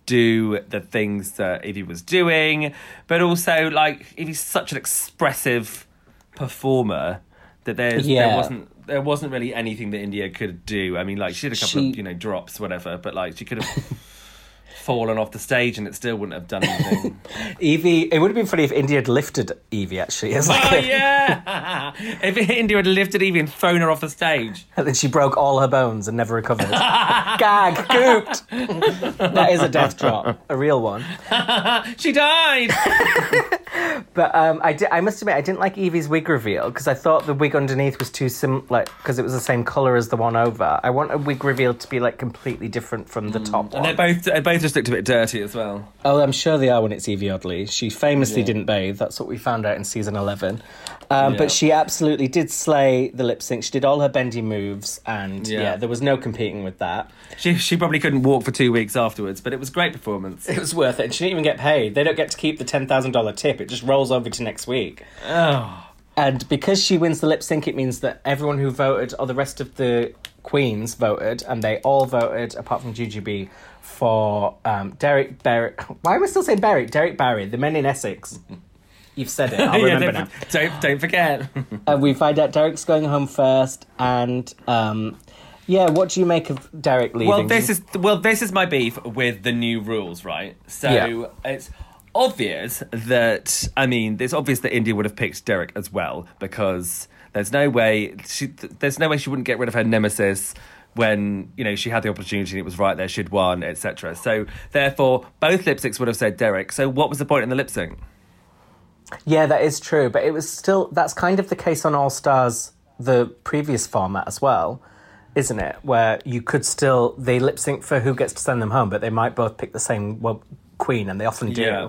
do the things that Yvie was doing, but also, like, Yvie's such an expressive performer that there's, Yeah. there wasn't, there wasn't really anything that India could do. I mean, like, she did a couple She- of, you know, drops, whatever, but like, she could have fallen off the stage and it still wouldn't have done anything. Yvie. It would have been funny if India had lifted Yvie actually. As like oh a- yeah! if India had lifted Yvie and thrown her off the stage, And then she broke all her bones and never recovered. Gag, gooped. that is a death drop, a real one. she died. But um, I, di- I must admit, I didn't like Yvie's wig reveal because I thought the wig underneath was too sim, like because it was the same color as the one over. I want a wig reveal to be like completely different from the top and one. they both they both just looked a bit dirty as well. Oh, I'm sure they are when it's Yvie Oddly. She famously didn't bathe. That's what we found out in season 11. Um, Yeah. But she absolutely did slay the lip sync. She did all her bendy moves, and yeah. Yeah. there was no competing with that. She she probably couldn't walk for two weeks afterwards, but it was great performance. It was worth it. And she didn't even get paid. They don't get to keep the $10,000 tip. It just rolls over to next week. Oh, And because she wins the lip sync, it means that everyone who voted, or the rest of the queens voted, and they all voted, apart from Jujubee, for um, Derrick Barry. Why am I still saying Barry? Derrick Barry, the men in Essex. You've said it. I'll yeah, remember don't, now. don't don't forget. Uh, we find out Derrick's going home first, and um, yeah, what do you make of Derrick leaving? well, this is well, this is my beef with the new rules, right? So Yeah. it's obvious that I mean, it's obvious that India would have picked Derrick as well because there's no way she, there's no way she wouldn't get rid of her nemesis when you know she had the opportunity and it was right there, she'd won, etc. So therefore, both lip syncs would have said Derrick. So what was the point in the lip sync? Yeah, that is true, but it was still that's kind of the case on All Stars, the previous format as well, isn't it? Where you could still they lip sync for who gets to send them home, but they might both pick the same well, queen, and they often do. Yeah.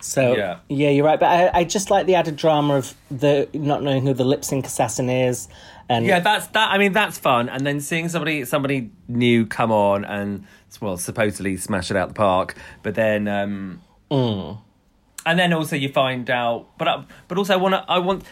So Yeah. yeah. you're right. But I, I just like the added drama of the not knowing who the lip sync assassin is, and Yeah, that's that. I mean, that's fun. And then seeing somebody somebody new come on and well, supposedly smash it out the park, but then um, mm. and then also you find out. But I, but also I want to. I want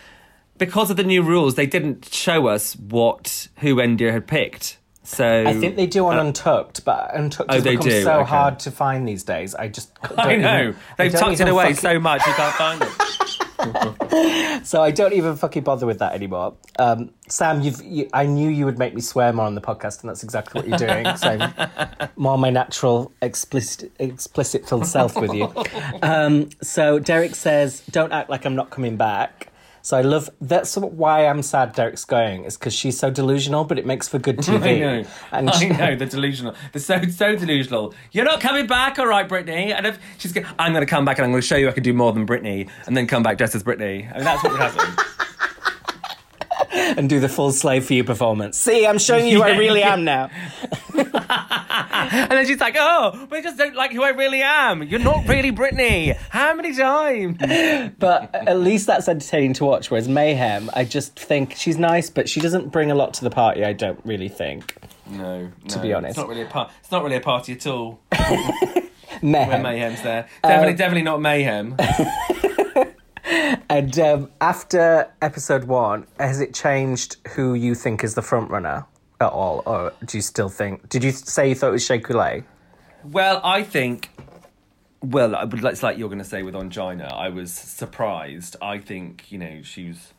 because of the new rules, they didn't show us what who India had picked. So I think they do on uh, Untucked, but Untucked Oh, has become do? so Okay. hard to find these days. I just don't I know I they've tucked it away fucking- so much you can't find it. So I don't even fucking bother with that anymore. Um, Sam, you've, you, I knew you would make me swear more on the podcast, and that's exactly what you're doing. So I'm more my natural, explicit, explicit filled self with you. Um, so Derrick says, "Don't act like I'm not coming back." So I love that's why I'm sad Derrick's going is because she's so delusional, but it makes for good TV. I know. And I know. They're delusional. They're so so delusional. You're not coming back, all right, Britney. And if she's, go- I'm going to come back and I'm going to show you I can do more than Britney, and then come back dressed as Britney. I mean, that's what would happen. and do the full slave for you performance. See, I'm showing you who I really yeah. am now. and then she's like, "Oh, but I just don't like who I really am. You're not really Britney. How many times?" But at least that's entertaining to watch. Whereas Mayhem, I just think she's nice, but she doesn't bring a lot to the party. I don't really think. No, To be honest. it's not really a par- It's not really a party at all. Mayhem. When mayhem's there, definitely, Um, definitely not mayhem. And um, after episode one, has it changed who you think is the front runner at all, or do you still think? Did you say you thought it was Shea Couleé? Well, I think. Well, I would- it's like you're going to say with Ongina. I was surprised. I think you know she was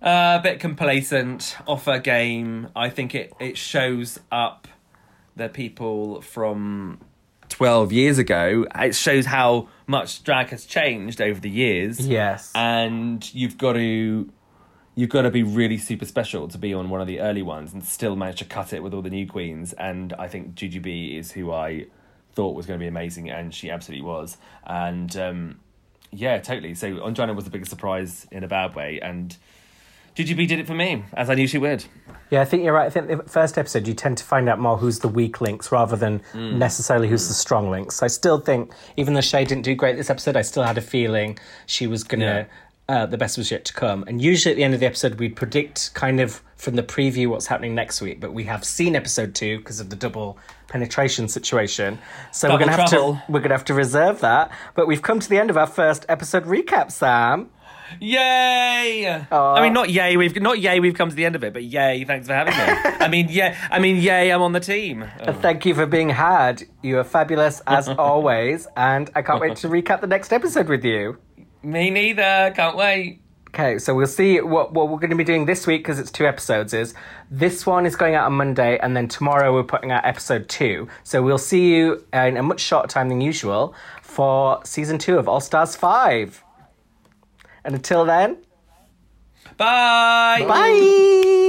a bit complacent off her game. I think it it shows up the people from 12 years ago. It shows how much drag has changed over the years. Yes. And you've got to you've got to be really super special to be on one of the early ones and still manage to cut it with all the new queens. And I think Jujubee is who I thought was going to be amazing, and she absolutely was. And um, yeah, totally. So Ongina was the biggest surprise in a bad way, and Jujubee did it for me, as I knew she would. Yeah, I think you're right. I think the first episode you tend to find out more who's the weak links rather than necessarily who's the strong links. I still think, even though Shea didn't do great this episode, I still had a feeling she was gonna. Uh, the best was yet to come. And usually at the end of the episode, we'd predict kind of from the preview what's happening next week. But we have seen episode two because of the double penetration situation. So we're gonna have to we're gonna have to reserve that. But we've come to the end of our first episode recap, Sam. Yay! I mean, not yay. We've not yay. We've come to the end of it, but yay! Thanks for having me. I mean, yeah. I mean, yay! I'm on the team. And Thank you for being had. You are fabulous as always, and I can't wait to recap the next episode with you. Me neither. Can't wait. Okay, so we'll see what what we're going to be doing this week because it's two episodes. Is this one is going out on Monday, and then tomorrow we're putting out episode two. So we'll see you in a much shorter time than usual for season two of All Stars Five. And until then, Bye. bye.